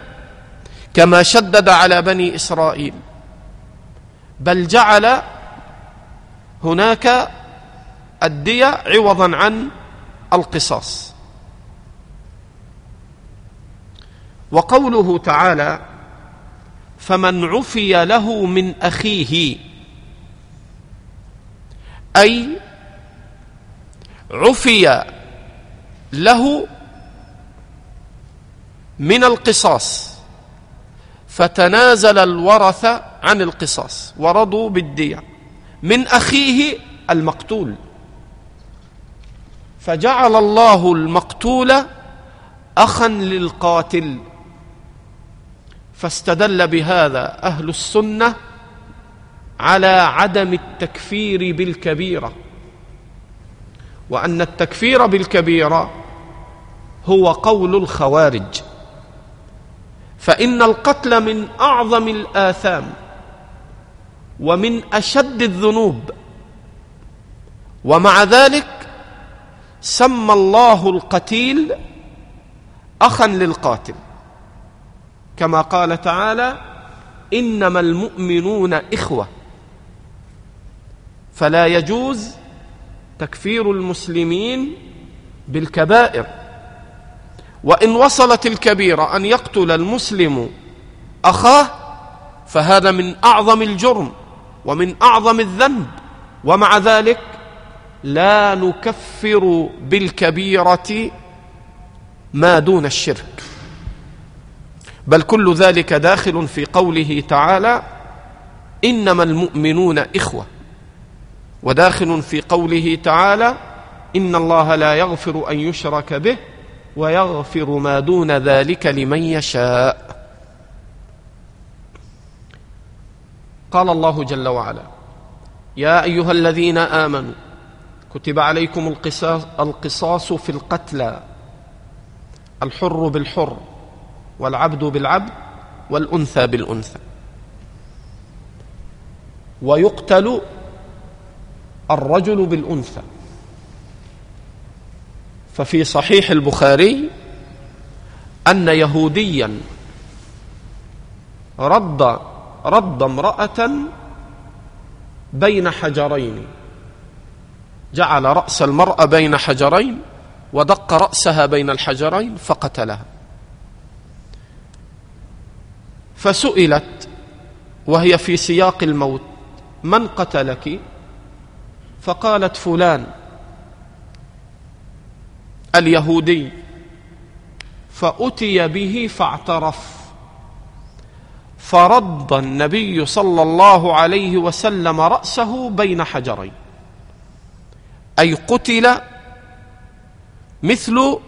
كما شدد على بني إسرائيل. بل جعل هناك الدية عوضا عن القصاص. وقوله تعالى فمن عفي له من أخيه أي عفي له من القصاص. فتنازل الورثه عن القصاص ورضوا بالدية. من أخيه المقتول. فجعل الله المقتول أخا للقاتل. فاستدل بهذا أهل السنة على عدم التكفير بالكبيرة. وأن التكفير بالكبيرة هو قول الخوارج. فإن القتل من أعظم الآثام. ومن أشد الذنوب. ومع ذلك سمى الله القتيل أخا للقاتل. كما قال تعالى إنما المؤمنون إخوة. فلا يجوز تكفير المسلمين بالكبائر. وإن وصلت الكبيرة أن يقتل المسلم أخاه فهذا من أعظم الجرم. ومن أعظم الذنب ومع ذلك لا نكفر بالكبيرة ما دون الشرك. بل كل ذلك داخل في قوله تعالى إنما المؤمنون إخوة. وداخل في قوله تعالى إن الله لا يغفر أن يشرك به ويغفر ما دون ذلك لمن يشاء. قال الله جل وعلا يا أيها الذين آمنوا كتب عليكم القصاص, القصاص في القتلى الحر بالحر والعبد بالعبد والأنثى بالأنثى. ويقتل الرجل بالأنثى. ففي صحيح البخاري أن يهوديا رد رد امرأة بين حجرين. جعل رأس المرأة بين حجرين ودق رأسها بين الحجرين فقتلها. فسئلت وهي في سياق الموت من قتلك؟ فقالت فلان. اليهودي فأتي به فاعترف. فرد النبي صلى الله عليه وسلم رأسه بين حجرين. أي قتل مثل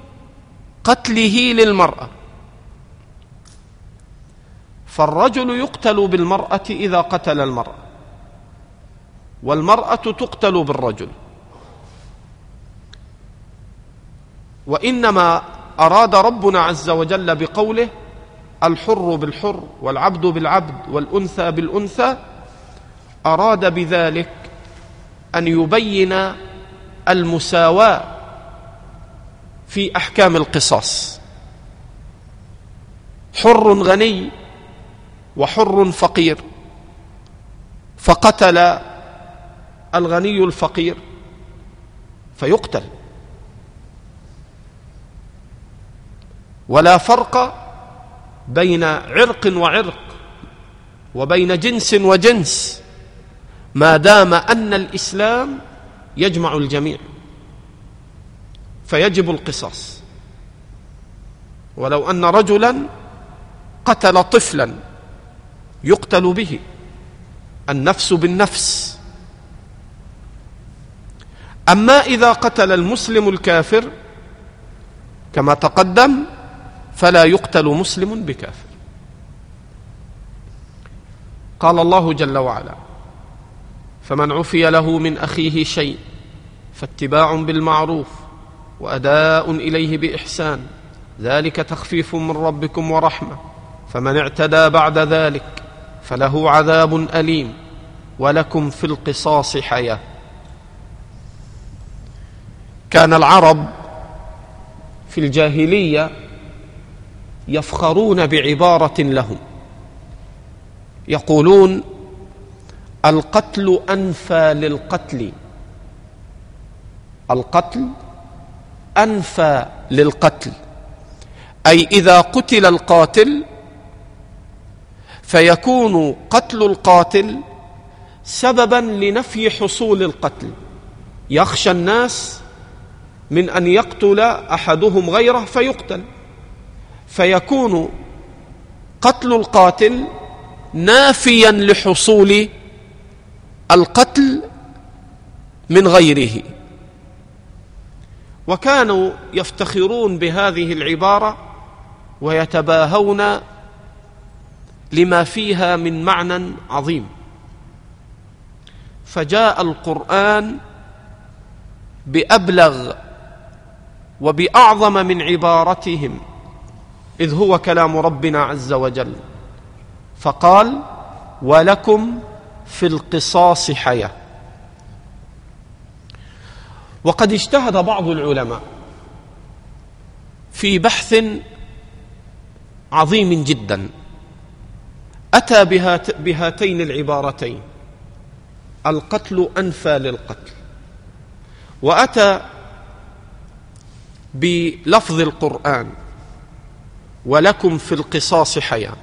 قتله للمرأة. فالرجل يقتل بالمرأة إذا قتل المرأة. والمرأة تقتل بالرجل. وإنما أراد ربنا عز وجل بقوله الحر بالحر والعبد بالعبد والأنثى بالأنثى أراد بذلك أن يبين المساواة في أحكام القصاص. حر غني وحر فقير فقتل الغني الفقير فيقتل. ولا فرق بين عرق وعرق وبين جنس وجنس ما دام أن الإسلام يجمع الجميع فيجب القصاص. ولو أن رجلا قتل طفلا يقتل به النفس بالنفس. أما إذا قتل المسلم الكافر كما تقدم فلا يقتل مسلم بكافر. قال الله جل وعلا فمن عفي له من أخيه شيء فاتباع بالمعروف وأداء إليه بإحسان ذلك تخفيف من ربكم ورحمة فمن اعتدى بعد ذلك فله عذاب أليم ولكم في القصاص حياة. كان العرب في الجاهلية يفخرون بعبارة لهم. يقولون القتل أنفى للقتل. القتل أنفى للقتل. أي إذا قتل القاتل فيكون قتل القاتل سببا لنفي حصول القتل. يخشى الناس من أن يقتل أحدهم غيره فيقتل. فيكون قتل القاتل نافيا لحصول القتل من غيره. وكانوا يفتخرون بهذه العبارة ويتباهون لما فيها من معنى عظيم. فجاء القرآن بأبلغ وبأعظم من عبارتهم. إذ هو كلام ربنا عز وجل. فقال ولكم في القصاص حياة. وقد اجتهد بعض العلماء في بحث عظيم جدا. أتى بهات بهاتين العبارتين القتل أنفى للقتل. وأتى بلفظ القرآن ولكم في القصاص حياه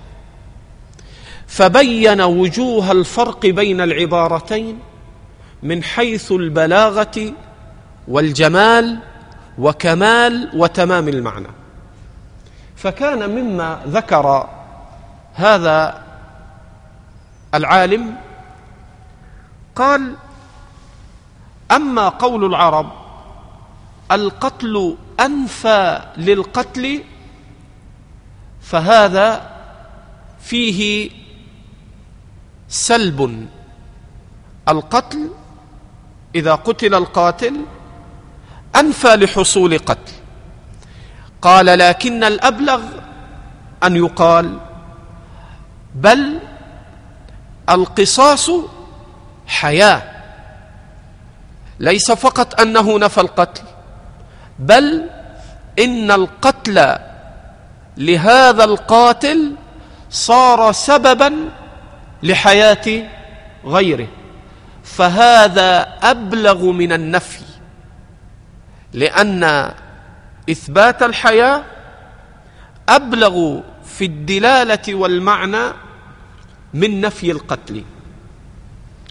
فبين وجوه الفرق بين العبارتين من حيث البلاغة والجمال وكمال وتمام المعنى. فكان مما ذكر هذا العالم قال أما قول العرب القتل أنفى للقتل فهذا فيه سلب. القتل إذا قتل القاتل أنفى لحصول قتل. قال لكن الأبلغ أن يقال بل القصاص حياة. ليس فقط أنه نفى القتل بل إن القتل لهذا القاتل صار سببا لحياة غيره. فهذا أبلغ من النفي لأن إثبات الحياة أبلغ في الدلالة والمعنى من نفي القتل.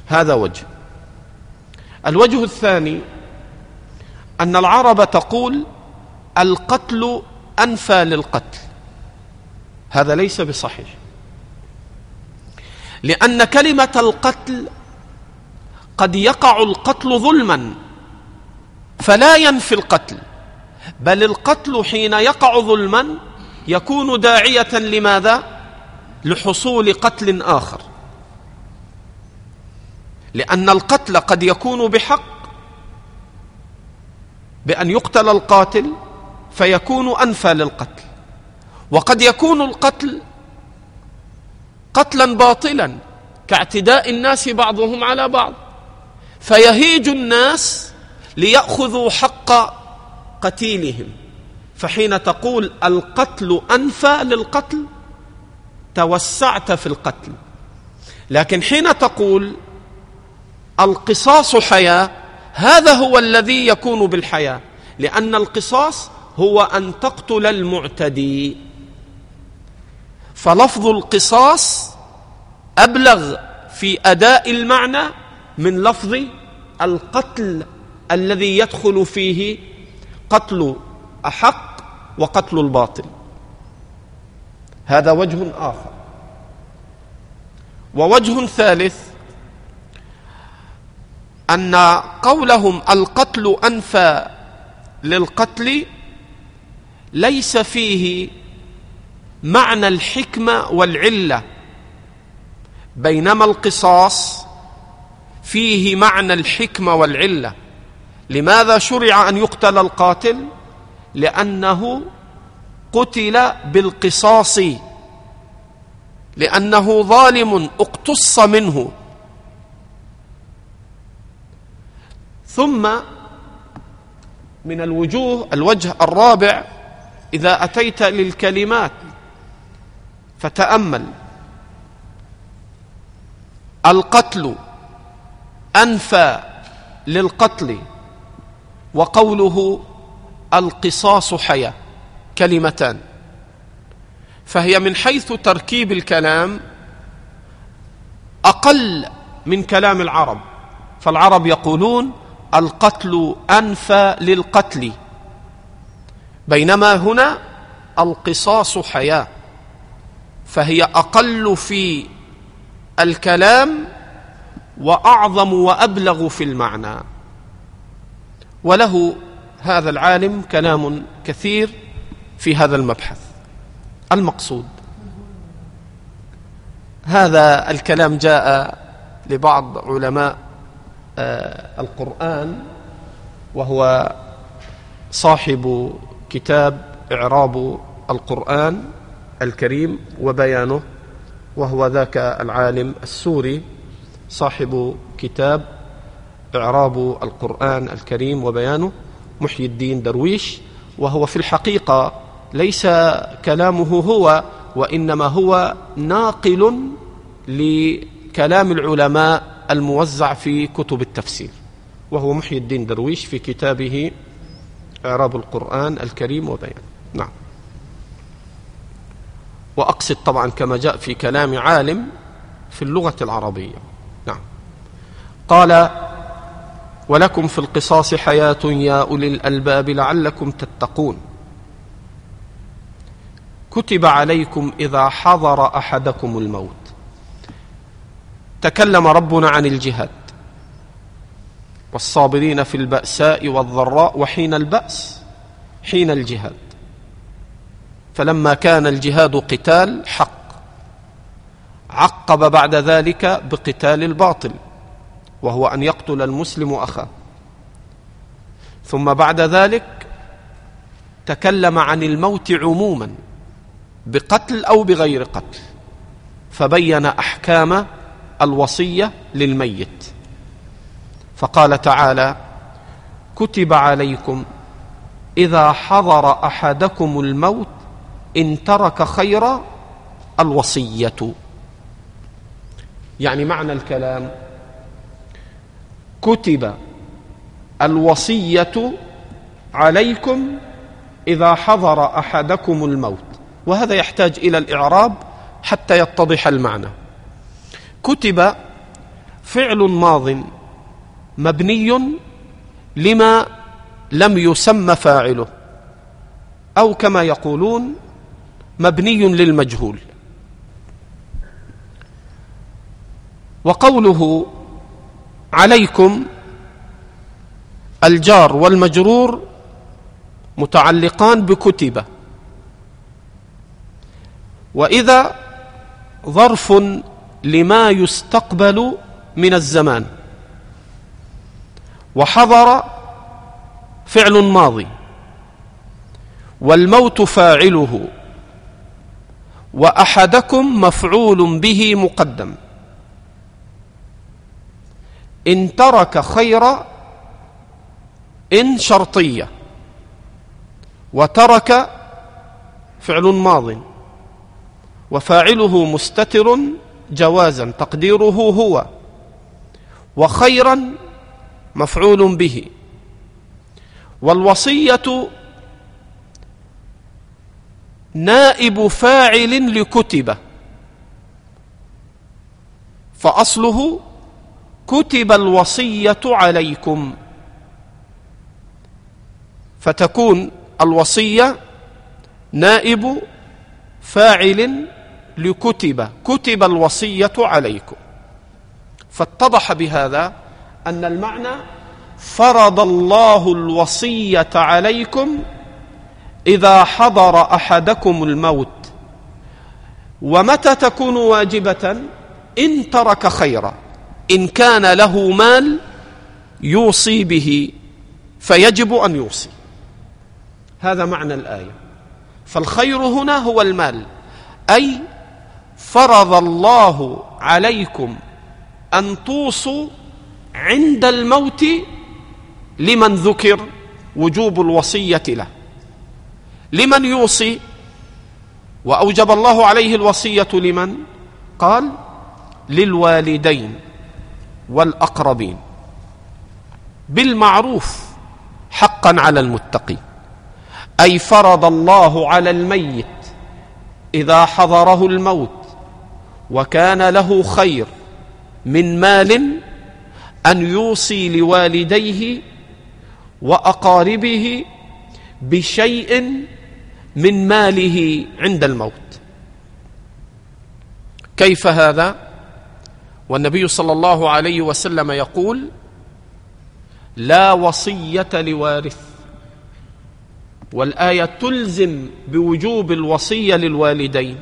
هذا وجه. الوجه الثاني أن العرب تقول القتل أنفى للقتل. هذا ليس بصحيح. لأن كلمة القتل قد يقع القتل ظلما فلا ينفي القتل بل القتل حين يقع ظلما يكون داعية لماذا؟ لحصول قتل آخر. لأن القتل قد يكون بحق بأن يقتل القاتل فيكون أنفى للقتل. وقد يكون القتل قتلا باطلا كاعتداء الناس بعضهم على بعض. فيهيج الناس ليأخذوا حق قتيلهم. فحين تقول القتل أنفى للقتل توسعت في القتل. لكن حين تقول القصاص حياة هذا هو الذي يكون بالحياة. لأن القصاص هو أن تقتل المعتدي. فلفظ القصاص أبلغ في أداء المعنى من لفظ القتل الذي يدخل فيه قتل أحق وقتل الباطل. هذا وجه آخر. ووجه ثالث أن قولهم القتل أنفى للقتل ليس فيه معنى الحكمة والعلة. بينما القصاص فيه معنى الحكمة والعلة. لماذا شرع أن يقتل القاتل؟ لأنه قتل بالقصاص. لأنه ظالم اقتص منه. ثم من الوجوه الوجه الرابع إذا أتيت للكلمات. فتأمل. القتل أنفى للقتل وقوله القصاص حياة كلمتان. فهي من حيث تركيب الكلام أقل من كلام العرب. فالعرب يقولون القتل أنفى للقتل. بينما هنا القصاص حياة. فهي أقل في الكلام وأعظم وأبلغ في المعنى. وله هذا العالم كلام كثير في هذا المبحث. المقصود. هذا الكلام جاء لبعض علماء آه، القرآن وهو صاحب كتاب إعراب القرآن. الكريم وبيانه وهو ذاك العالم السوري صاحب كتاب إعراب القرآن الكريم وبيانه محيي الدين درويش وهو في الحقيقة ليس كلامه هو وإنما هو ناقل لكلام العلماء الموزع في كتب التفسير. وهو محيي الدين درويش في كتابه إعراب القرآن الكريم وبيانه. نعم. وأقصد طبعا كما جاء في كلام عالم في اللغة العربية. نعم. قال ولكم في القصاص حياة يا أولي الألباب لعلكم تتقون. كتب عليكم إذا حضر أحدكم الموت. تكلم ربنا عن الجهاد. والصابرين في البأساء والضراء وحين البأس حين الجهاد. فلما كان الجهاد قتال حق. عقب بعد ذلك بقتال الباطل وهو أن يقتل المسلم أخاه. ثم بعد ذلك تكلم عن الموت عموما بقتل أو بغير قتل. فبين أحكام الوصية للميت. فقال تعالى كتب عليكم إذا حضر أحدكم الموت إن ترك خيرا الوصية. يعني معنى الكلام كتب الوصية عليكم إذا حضر أحدكم الموت وهذا يحتاج إلى الإعراب حتى يتضح المعنى. كتب فعل ماض مبني لما لم يسم فاعله أو كما يقولون مبني للمجهول. وقوله عليكم الجار والمجرور متعلقان بكتب. وإذا ظرف لما يستقبل من الزمان. وحضر فعل ماضي. والموت فاعله. وأحدكم مفعول به مقدم. إن ترك خيرا إن شرطية وترك فعل ماض وفاعله مستتر جوازا تقديره هو وخيرا مفعول به. والوصية نائب فاعل لكتب. فأصله كتب الوصية عليكم. فتكون الوصية نائب فاعل لكتب. كتب الوصية عليكم. فاتضح بهذا أن المعنى فرض الله الوصية عليكم إذا حضر أحدكم الموت ومتى تكون واجبة؟ إن ترك خيرا. إن كان له مال يوصي به فيجب أن يوصي. هذا معنى الآية. فالخير هنا هو المال. أي فرض الله عليكم أن توصوا عند الموت لمن ذكر وجوب الوصية له. لمن يوصي؟ وأوجب الله عليه الوصية لمن؟ قال للوالدين والأقربين. بالمعروف حقا على المتقين. أي فرض الله على الميت إذا حضره الموت وكان له خير من مال أن يوصي لوالديه وأقاربه بشيء من ماله عند الموت. كيف هذا؟ والنبي صلى الله عليه وسلم يقول لا وصية لوارث والآية تلزم بوجوب الوصية للوالدين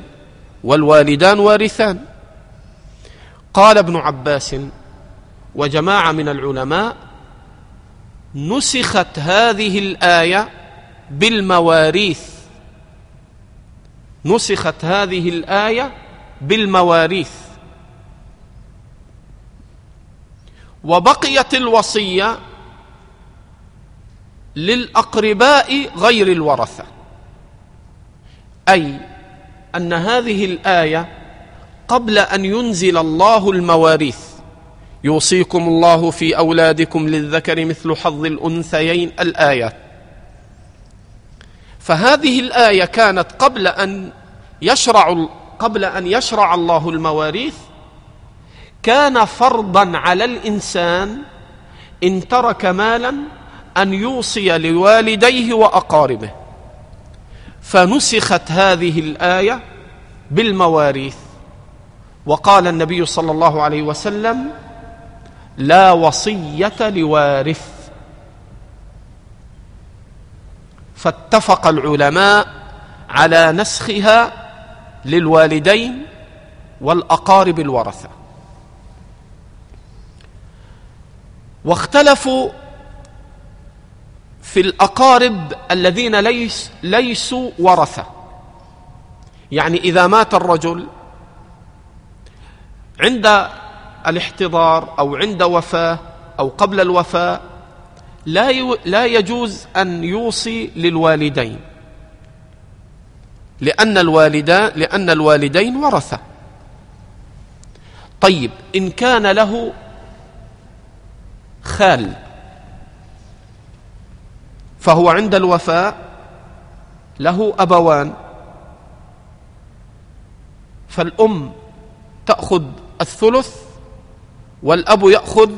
والوالدان وارثان. قال ابن عباس وجماعة من العلماء نسخت هذه الآية بالمواريث نسخت هذه الآية بالمواريث. وبقيت الوصية للأقرباء غير الورثة. أي أن هذه الآية قبل أن ينزل الله المواريث. يوصيكم الله في أولادكم للذكر مثل حظ الأنثيين. الآيات فهذه الآية كانت قبل أن يشرع قبل أن يشرع الله المواريث. كان فرضا على الإنسان إن ترك مالا أن يوصي لوالديه وأقاربه. فنسخت هذه الآية بالمواريث. وقال النبي صلى الله عليه وسلم لا وصية لوارث. فاتفق العلماء على نسخها للوالدين والأقارب الورثة. واختلفوا في الأقارب الذين ليس ليسوا ورثة. يعني إذا مات الرجل عند الاحتضار أو عند وفاة أو قبل الوفاة لا لا يجوز أن يوصي للوالدين. لأن الوالدان لأن الوالدين ورثة. طيب إن كان له خال فهو عند الوفاء له أبوان. فالأم تأخذ الثلث والأب يأخذ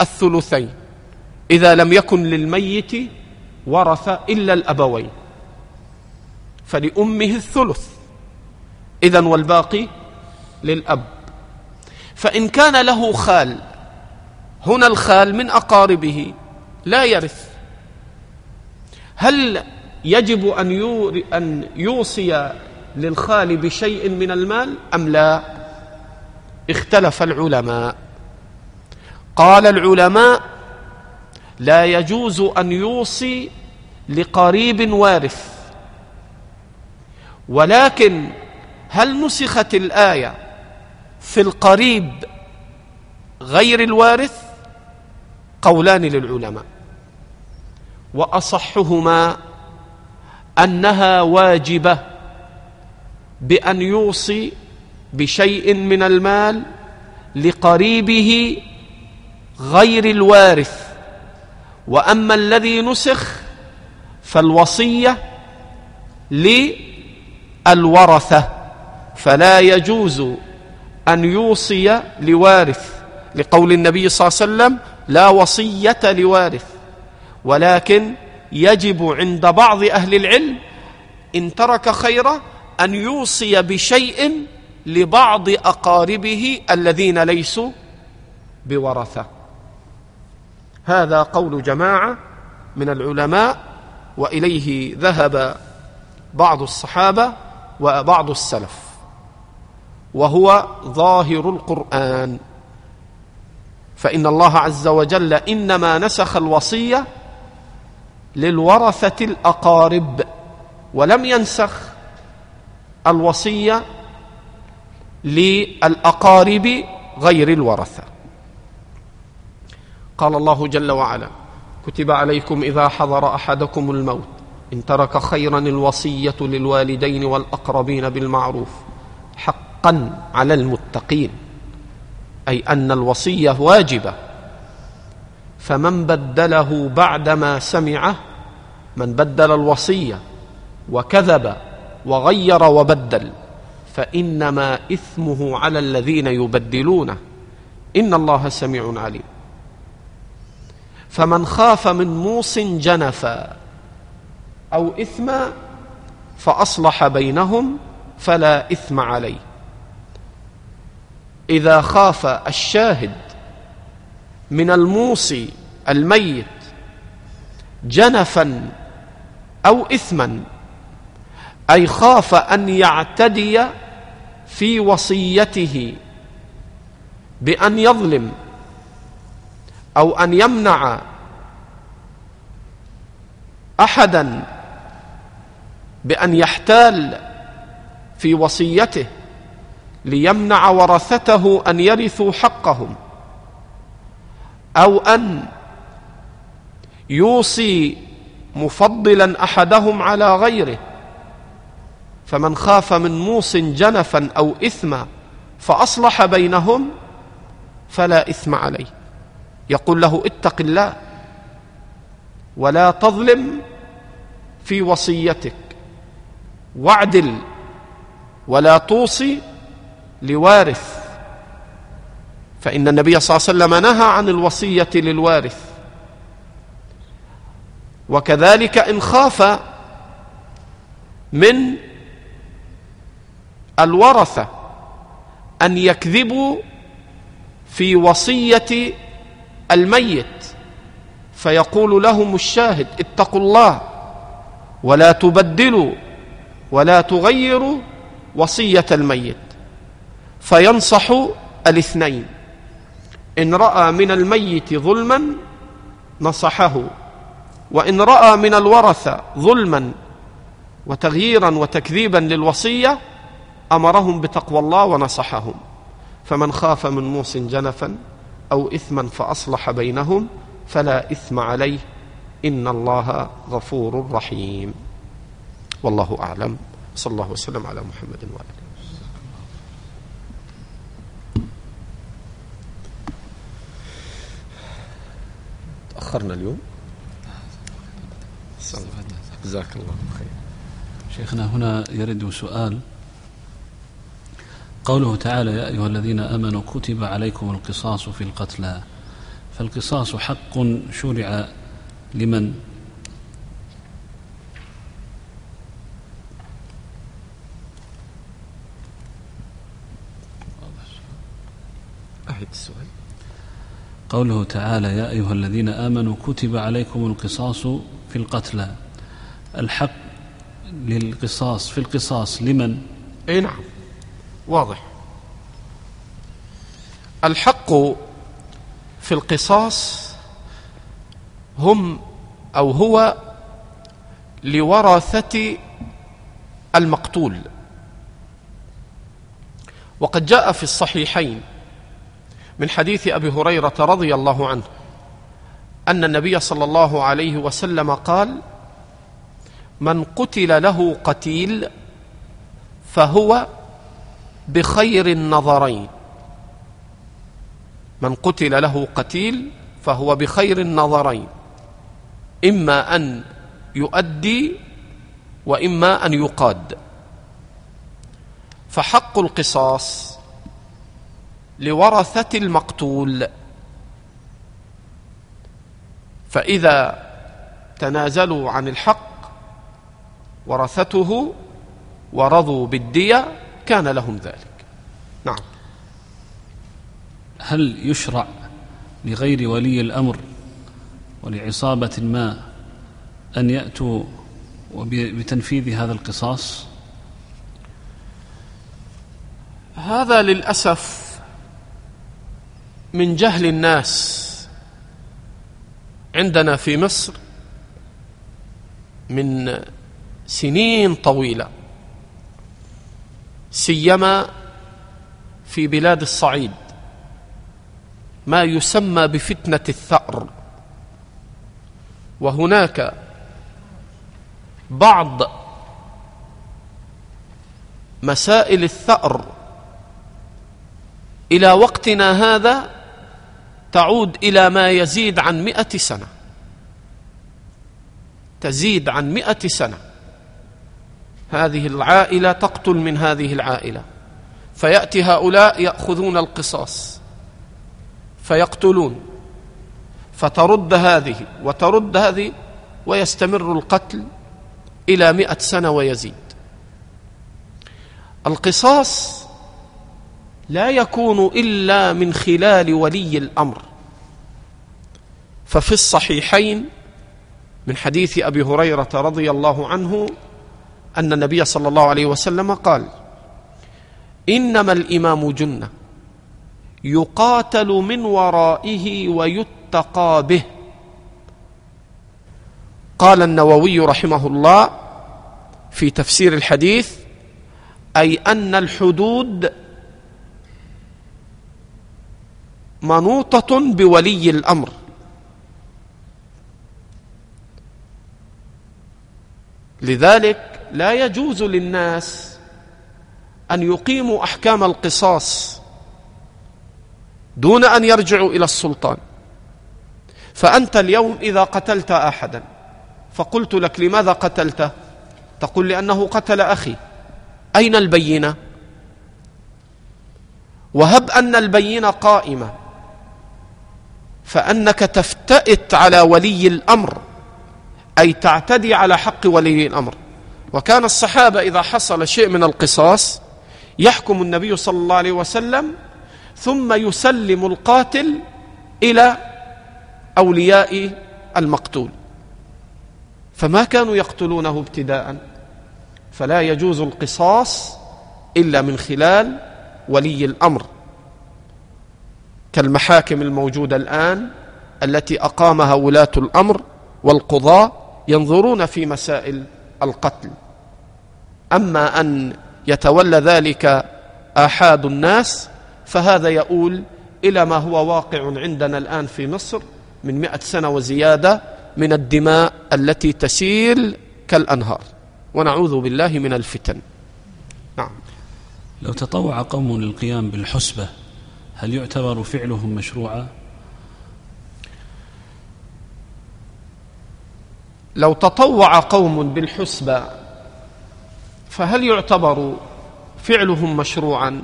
الثلثين. إذا لم يكن للميت ورث إلا الأبوين. فلأمه الثلث. إذا والباقي للأب. فإن كان له خال هنا الخال من أقاربه لا يرث. هل يجب أن, أن يوصي للخال بشيء من المال؟ أم لا؟ اختلف العلماء. قال العلماء لا يجوز أن يوصي لقريب وارث. ولكن هل نسخت الآية في القريب غير الوارث؟ قولان للعلماء. وأصحهما أنها واجبة بأن يوصي بشيء من المال لقريبه غير الوارث. وأما الذي نسخ فالوصية للورثة فلا يجوز أن يوصي لوارث لقول النبي صلى الله عليه وسلم لا وصية لوارث ولكن يجب عند بعض أهل العلم إن ترك خيرا أن يوصي بشيء لبعض أقاربه الذين ليسوا بورثة. هذا قول جماعة من العلماء وإليه ذهب بعض الصحابة وبعض السلف وهو ظاهر القرآن. فإن الله عز وجل إنما نسخ الوصية للورثة الأقارب ولم ينسخ الوصية للأقارب غير الورثة. قال الله جل وعلا كتب عليكم إذا حضر أحدكم الموت إن ترك خيرا الوصية للوالدين والأقربين بالمعروف حقا على المتقين أي أن الوصية واجبة فمن بدله بعدما سمعه من بدل الوصية وكذب وغير وبدل فإنما إثمه على الذين يبدلونه إن الله سميع عليم. فمن خاف من موص جنفا أو اثما فأصلح بينهم فلا إثم عليه. إذا خاف الشاهد من الموصي الميت جنفا أو اثما أي خاف أن يعتدي في وصيته بأن يظلم أو أن يمنع أحدا بأن يحتال في وصيته ليمنع ورثته أن يرثوا حقهم أو أن يوصي مفضلا أحدهم على غيره فمن خاف من موص جنفا أو اثما فأصلح بينهم فلا إثم عليه. يقول له اتق الله ولا تظلم في وصيتك واعدل ولا توصي لوارث. فإن النبي صلى الله عليه وسلم نهى عن الوصية للوارث. وكذلك إن خاف من الورثة أن يكذبوا في وصية الميت فيقول لهم الشاهد اتقوا الله ولا تبدلوا ولا تغيروا وصية الميت فينصح الاثنين إن رأى من الميت ظلما نصحه وإن رأى من الورثه ظلما وتغييرا وتكذيبا للوصية أمرهم بتقوى الله ونصحهم فمن خاف من موص جنفا أو اثما فأصلح بينهم فلا إثم عليه. إن الله غفور رحيم. والله أعلم. صلى الله وسلم على محمد وآله. تأخرنا اليوم؟ جزاك الله خير. شيخنا هنا يرد سؤال. قوله تعالى يا أيها الذين آمنوا كتب عليكم القصاص في القتلى. فالقصاص حق شرع لمن؟ أعد السؤال. قوله تعالى يا أيها الذين آمنوا كتب عليكم القصاص في القتلى. الحق للقصاص في القصاص لمن؟ أي نعم. واضح. الحق في القصاص هم أو هو لورثة المقتول. وقد جاء في الصحيحين من حديث أبي هريرة رضي الله عنه أن النبي صلى الله عليه وسلم قال من قتل له قتيل فهو بخير النظرين. من قتل له قتيل فهو بخير النظرين. إما أن يؤدي وإما أن يقاد. فحق القصاص لورثة المقتول. فإذا تنازلوا عن الحق ورثته ورضوا بالدية كان لهم ذلك. نعم. هل يشرع لغير ولي الأمر ولعصابة ما أن يأتوا بتنفيذ هذا القصاص؟ هذا للأسف من جهل الناس عندنا في مصر من سنين طويلة. سيما في بلاد الصعيد ما يسمى بفتنة الثأر. وهناك بعض مسائل الثأر إلى وقتنا هذا تعود إلى ما يزيد عن مئة سنة تزيد عن مئة سنة. هذه العائلة تقتل من هذه العائلة. فيأتي هؤلاء يأخذون القصاص. فيقتلون. فترد هذه وترد هذه ويستمر القتل إلى مئة سنة ويزيد. القصاص لا يكون إلا من خلال ولي الأمر. ففي الصحيحين من حديث أبي هريرة رضي الله عنه أن النبي صلى الله عليه وسلم قال إنما الإمام جنة يقاتل من ورائه ويتقى به. قال النووي رحمه الله في تفسير الحديث أي أن الحدود منوطة بولي الأمر. لذلك لا يجوز للناس أن يقيموا أحكام القصاص دون أن يرجعوا إلى السلطان. فأنت اليوم إذا قتلت احدا فقلت لك لماذا قتلته؟ تقول لأنه قتل أخي. أين البينة؟ وهب أن البينة قائمة. فأنك تفتئت على ولي الأمر أي تعتدي على حق ولي الأمر. وكان الصحابة إذا حصل شيء من القصاص يحكم النبي صلى الله عليه وسلم ثم يسلم القاتل إلى أولياء المقتول. فما كانوا يقتلونه ابتداء؟ فلا يجوز القصاص إلا من خلال ولي الأمر. كالمحاكم الموجودة الآن التي أقامها ولاة الأمر والقضاه ينظرون في مسائل القتل. أما أن يتولى ذلك آحاد الناس فهذا يؤول إلى ما هو واقع عندنا الآن في مصر من مئة سنة وزيادة من الدماء التي تسيل كالأنهار. ونعوذ بالله من الفتن. نعم. لو تطوع قوم للقيام بالحسبة هل يعتبر فعلهم مشروعا؟ لو تطوع قوم بالحسبة فهل يعتبر فعلهم مشروعا؟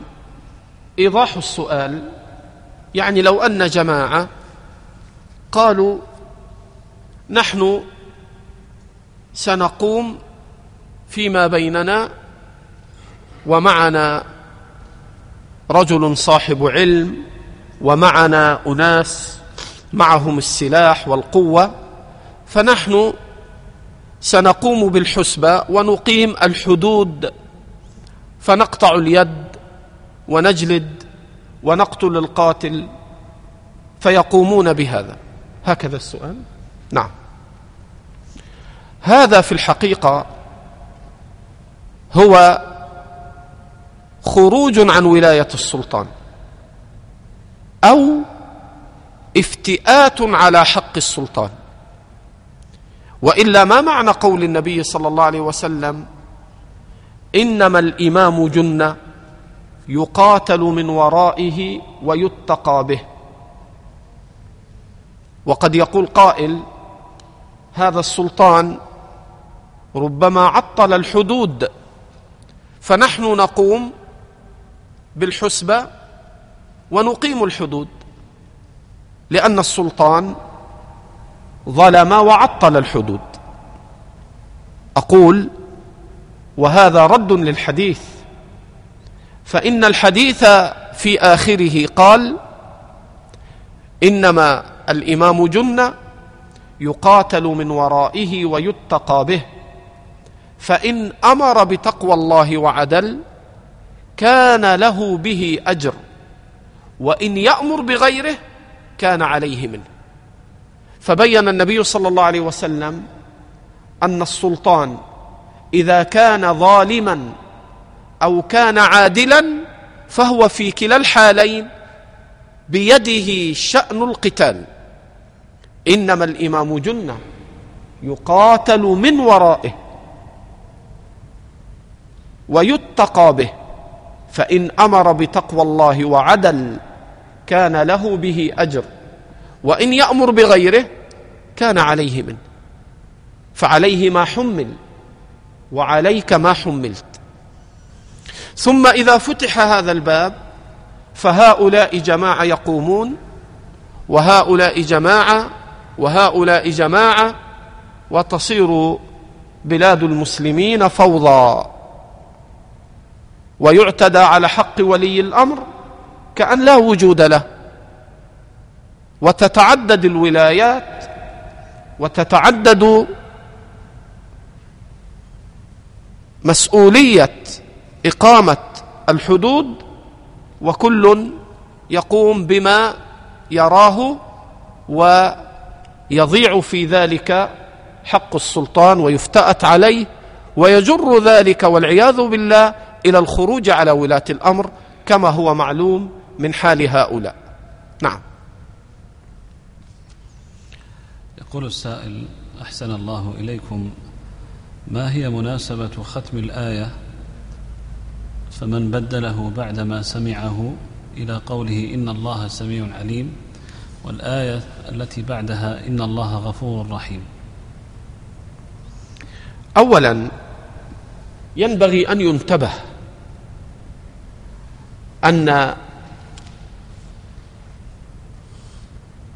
إيضاح السؤال يعني لو أن جماعة قالوا نحن سنقوم فيما بيننا ومعنا رجل صاحب علم ومعنا أناس معهم السلاح والقوة فنحن سنقوم بالحسبة ونقيم الحدود فنقطع اليد ونجلد ونقتل القاتل فيقومون بهذا. هكذا السؤال. نعم. هذا في الحقيقة هو خروج عن ولاية السلطان أو افتئات على حق السلطان. وإلا ما معنى قول النبي صلى الله عليه وسلم إنما الإمام جنه يقاتل من ورائه ويتقى به. وقد يقول قائل هذا السلطان ربما عطل الحدود فنحن نقوم بالحسبة ونقيم الحدود لأن السلطان ظلم وعطل الحدود. أقول وهذا رد للحديث. فإن الحديث في آخره قال إنما الإمام جنة يقاتل من ورائه ويتقى به فإن أمر بتقوى الله وعدل كان له به أجر وإن يأمر بغيره كان عليه منه. فبين النبي صلى الله عليه وسلم أن السلطان إذا كان ظالما أو كان عادلا فهو في كلا الحالين بيده شأن القتال. إنما الإمام جنة يقاتل من ورائه ويتقى به فإن أمر بتقوى الله وعدل كان له به أجر وإن يأمر بغيره كان عليه منه فعليه ما حمل وعليك ما حملت. ثم إذا فتح هذا الباب فهؤلاء جماعة يقومون وهؤلاء جماعة وهؤلاء جماعة وتصير بلاد المسلمين فوضى. ويعتدى على حق ولي الأمر كأن لا وجود له. وتتعدد الولايات وتتعدد مسؤولية إقامة الحدود وكل يقوم بما يراه ويضيع في ذلك حق السلطان ويفتأت عليه ويجر ذلك والعياذ بالله إلى الخروج على ولاة الأمر كما هو معلوم من حال هؤلاء. نعم. يقول السائل أحسن الله إليكم ما هي مناسبة ختم الآية؟ فمن بدله بعدما سمعه إلى قوله إن الله سميع عليم والآية التي بعدها إن الله غفور رحيم. اولا ينبغي أن ينتبه أن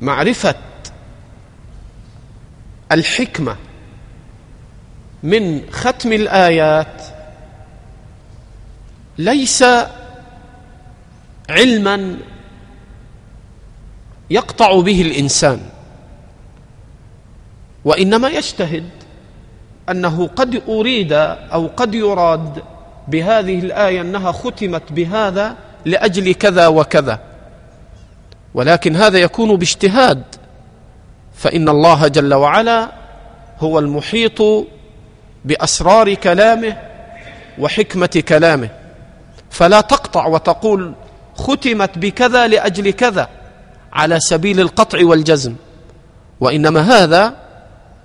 معرفة الحكمة من ختم الآيات ليس علما يقطع به الإنسان وإنما يجتهد أنه قد أريد أو قد يراد بهذه الآية أنها ختمت بهذا لأجل كذا وكذا. ولكن هذا يكون باجتهاد. فإن الله جل وعلا هو المحيط بأسرار كلامه وحكمة كلامه. فلا تقطع وتقول ختمت بكذا لأجل كذا على سبيل القطع والجزم. وإنما هذا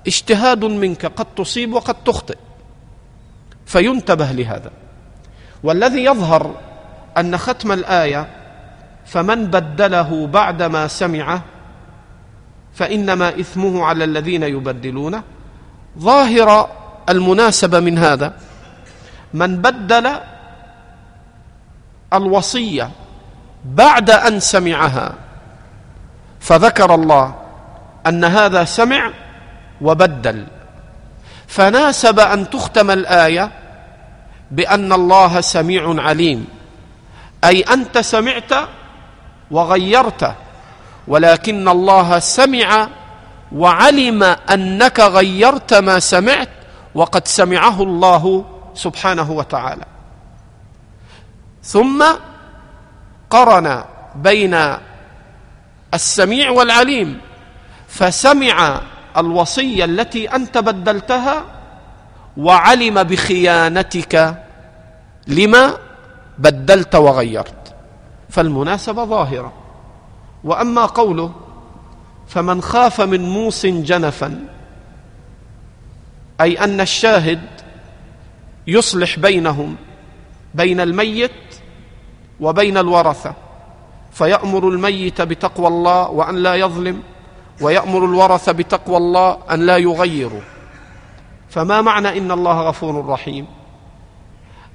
اجتهاد منك قد تصيب وقد تخطئ. فينتبه لهذا. والذي يظهر أن ختم الآية فمن بدله بعدما سمعه فإنما إثمه على الذين يبدلونه. ظاهر المناسبة من هذا من بدل الوصية بعد أن سمعها فذكر الله أن هذا سمع وبدل. فناسب أن تختم الآية بأن الله سميع عليم أي أنت سمعت وغيرت. ولكن الله سمع وعلم أنك غيرت ما سمعت وقد سمعه الله سبحانه وتعالى. ثم قرن بين السميع والعليم فسمع الوصية التي أنت بدلتها وعلم بخيانتك لما بدلت وغيرت. فالمناسبة ظاهرة. وأما قوله فمن خاف من موص جنفا أي أن الشاهد يصلح بينهم بين الميت وبين الورثة. فيأمر الميت بتقوى الله وأن لا يظلم ويأمر الورثة بتقوى الله أن لا يغيروا. فما معنى إن الله غفور رحيم؟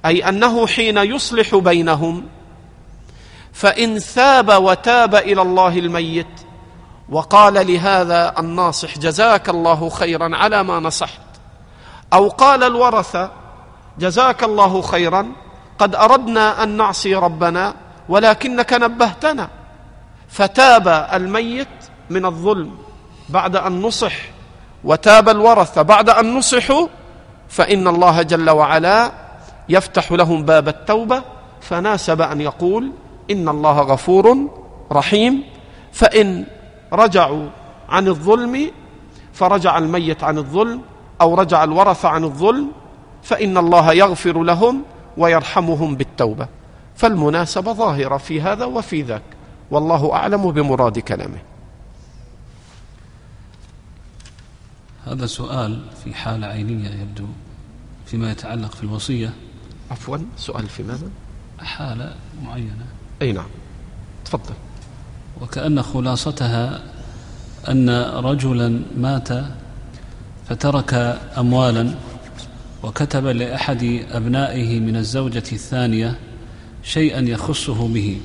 أي أنه حين يصلح بينهم فإن ثاب وتاب إلى الله الميت وقال لهذا الناصح جزاك الله خيرا على ما نصحت. أو قال الورثة جزاك الله خيرا قد أردنا أن نعصي ربنا ولكنك نبهتنا. فتاب الميت من الظلم بعد أن نصح وتاب الورثة بعد أن نصحوا فإن الله جل وعلا يفتح لهم باب التوبة فناسب أن يقول إن الله غفور رحيم. فإن رجعوا عن الظلم فرجع الميت عن الظلم أو رجع الورثه عن الظلم فإن الله يغفر لهم ويرحمهم بالتوبة. فالمناسبة ظاهرة في هذا وفي ذاك. والله أعلم بمراد كلامه. هذا سؤال في حالة عينية يبدو فيما يتعلق في الوصية. عفوا سؤال في ماذا؟ حالة معينة. أي نعم. تفضل. وكأن خلاصتها أن رجلا مات فترك أموالا وكتب لأحد أبنائه من الزوجة الثانية شيئا يخصه به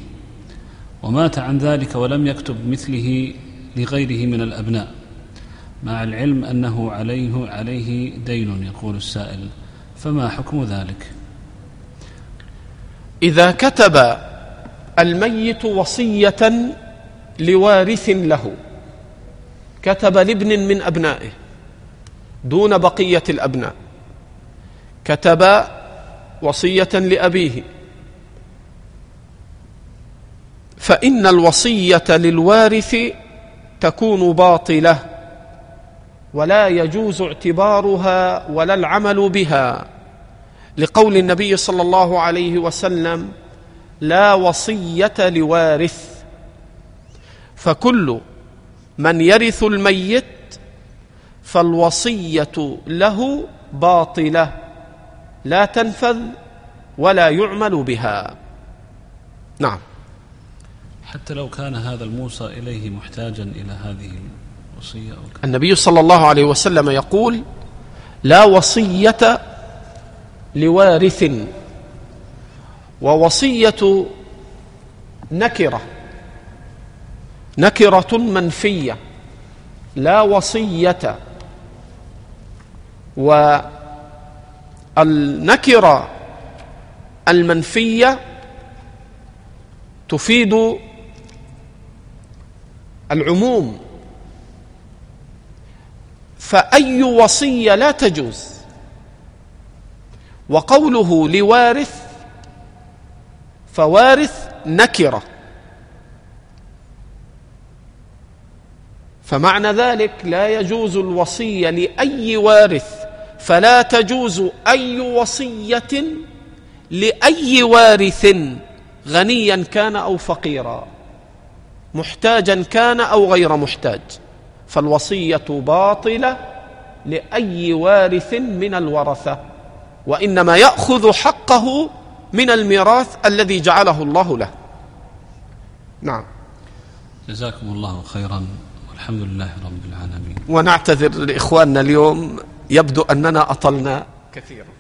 ومات عن ذلك ولم يكتب مثله لغيره من الأبناء مع العلم أنه عليه عليه دين يقول السائل. فما حكم ذلك؟ إذا كتب الميت وصية لوارث له. كتب لابن من أبنائه دون بقية الأبناء. كتب وصية لأبيه. فإن الوصية للوارث تكون باطلة ولا يجوز اعتبارها ولا العمل بها. لقول النبي صلى الله عليه وسلم لا وصية لوارث. فكل من يرث الميت فالوصية له باطلة لا تنفذ ولا يعمل بها. نعم. حتى لو كان هذا الموصى إليه محتاجا إلى هذه الوصية أو النبي صلى الله عليه وسلم يقول لا وصية لوارث. ووصية نكرة. نكرة منفية. لا وصية. والنكرة المنفية تفيد العموم. فأي وصية لا تجوز. وقوله لوارث فوارث نكرة. فمعنى ذلك لا يجوز الوصية لأي وارث فلا تجوز أي وصية لأي وارث غنيا كان أو فقيرا محتاجا كان أو غير محتاج. فالوصية باطلة لأي وارث من الورثة وإنما يأخذ حقه من الميراث الذي جعله الله له. نعم. جزاكم الله خيرا. والحمد لله رب العالمين. ونعتذر لإخواننا اليوم. يبدو أننا أطلنا كثيرا.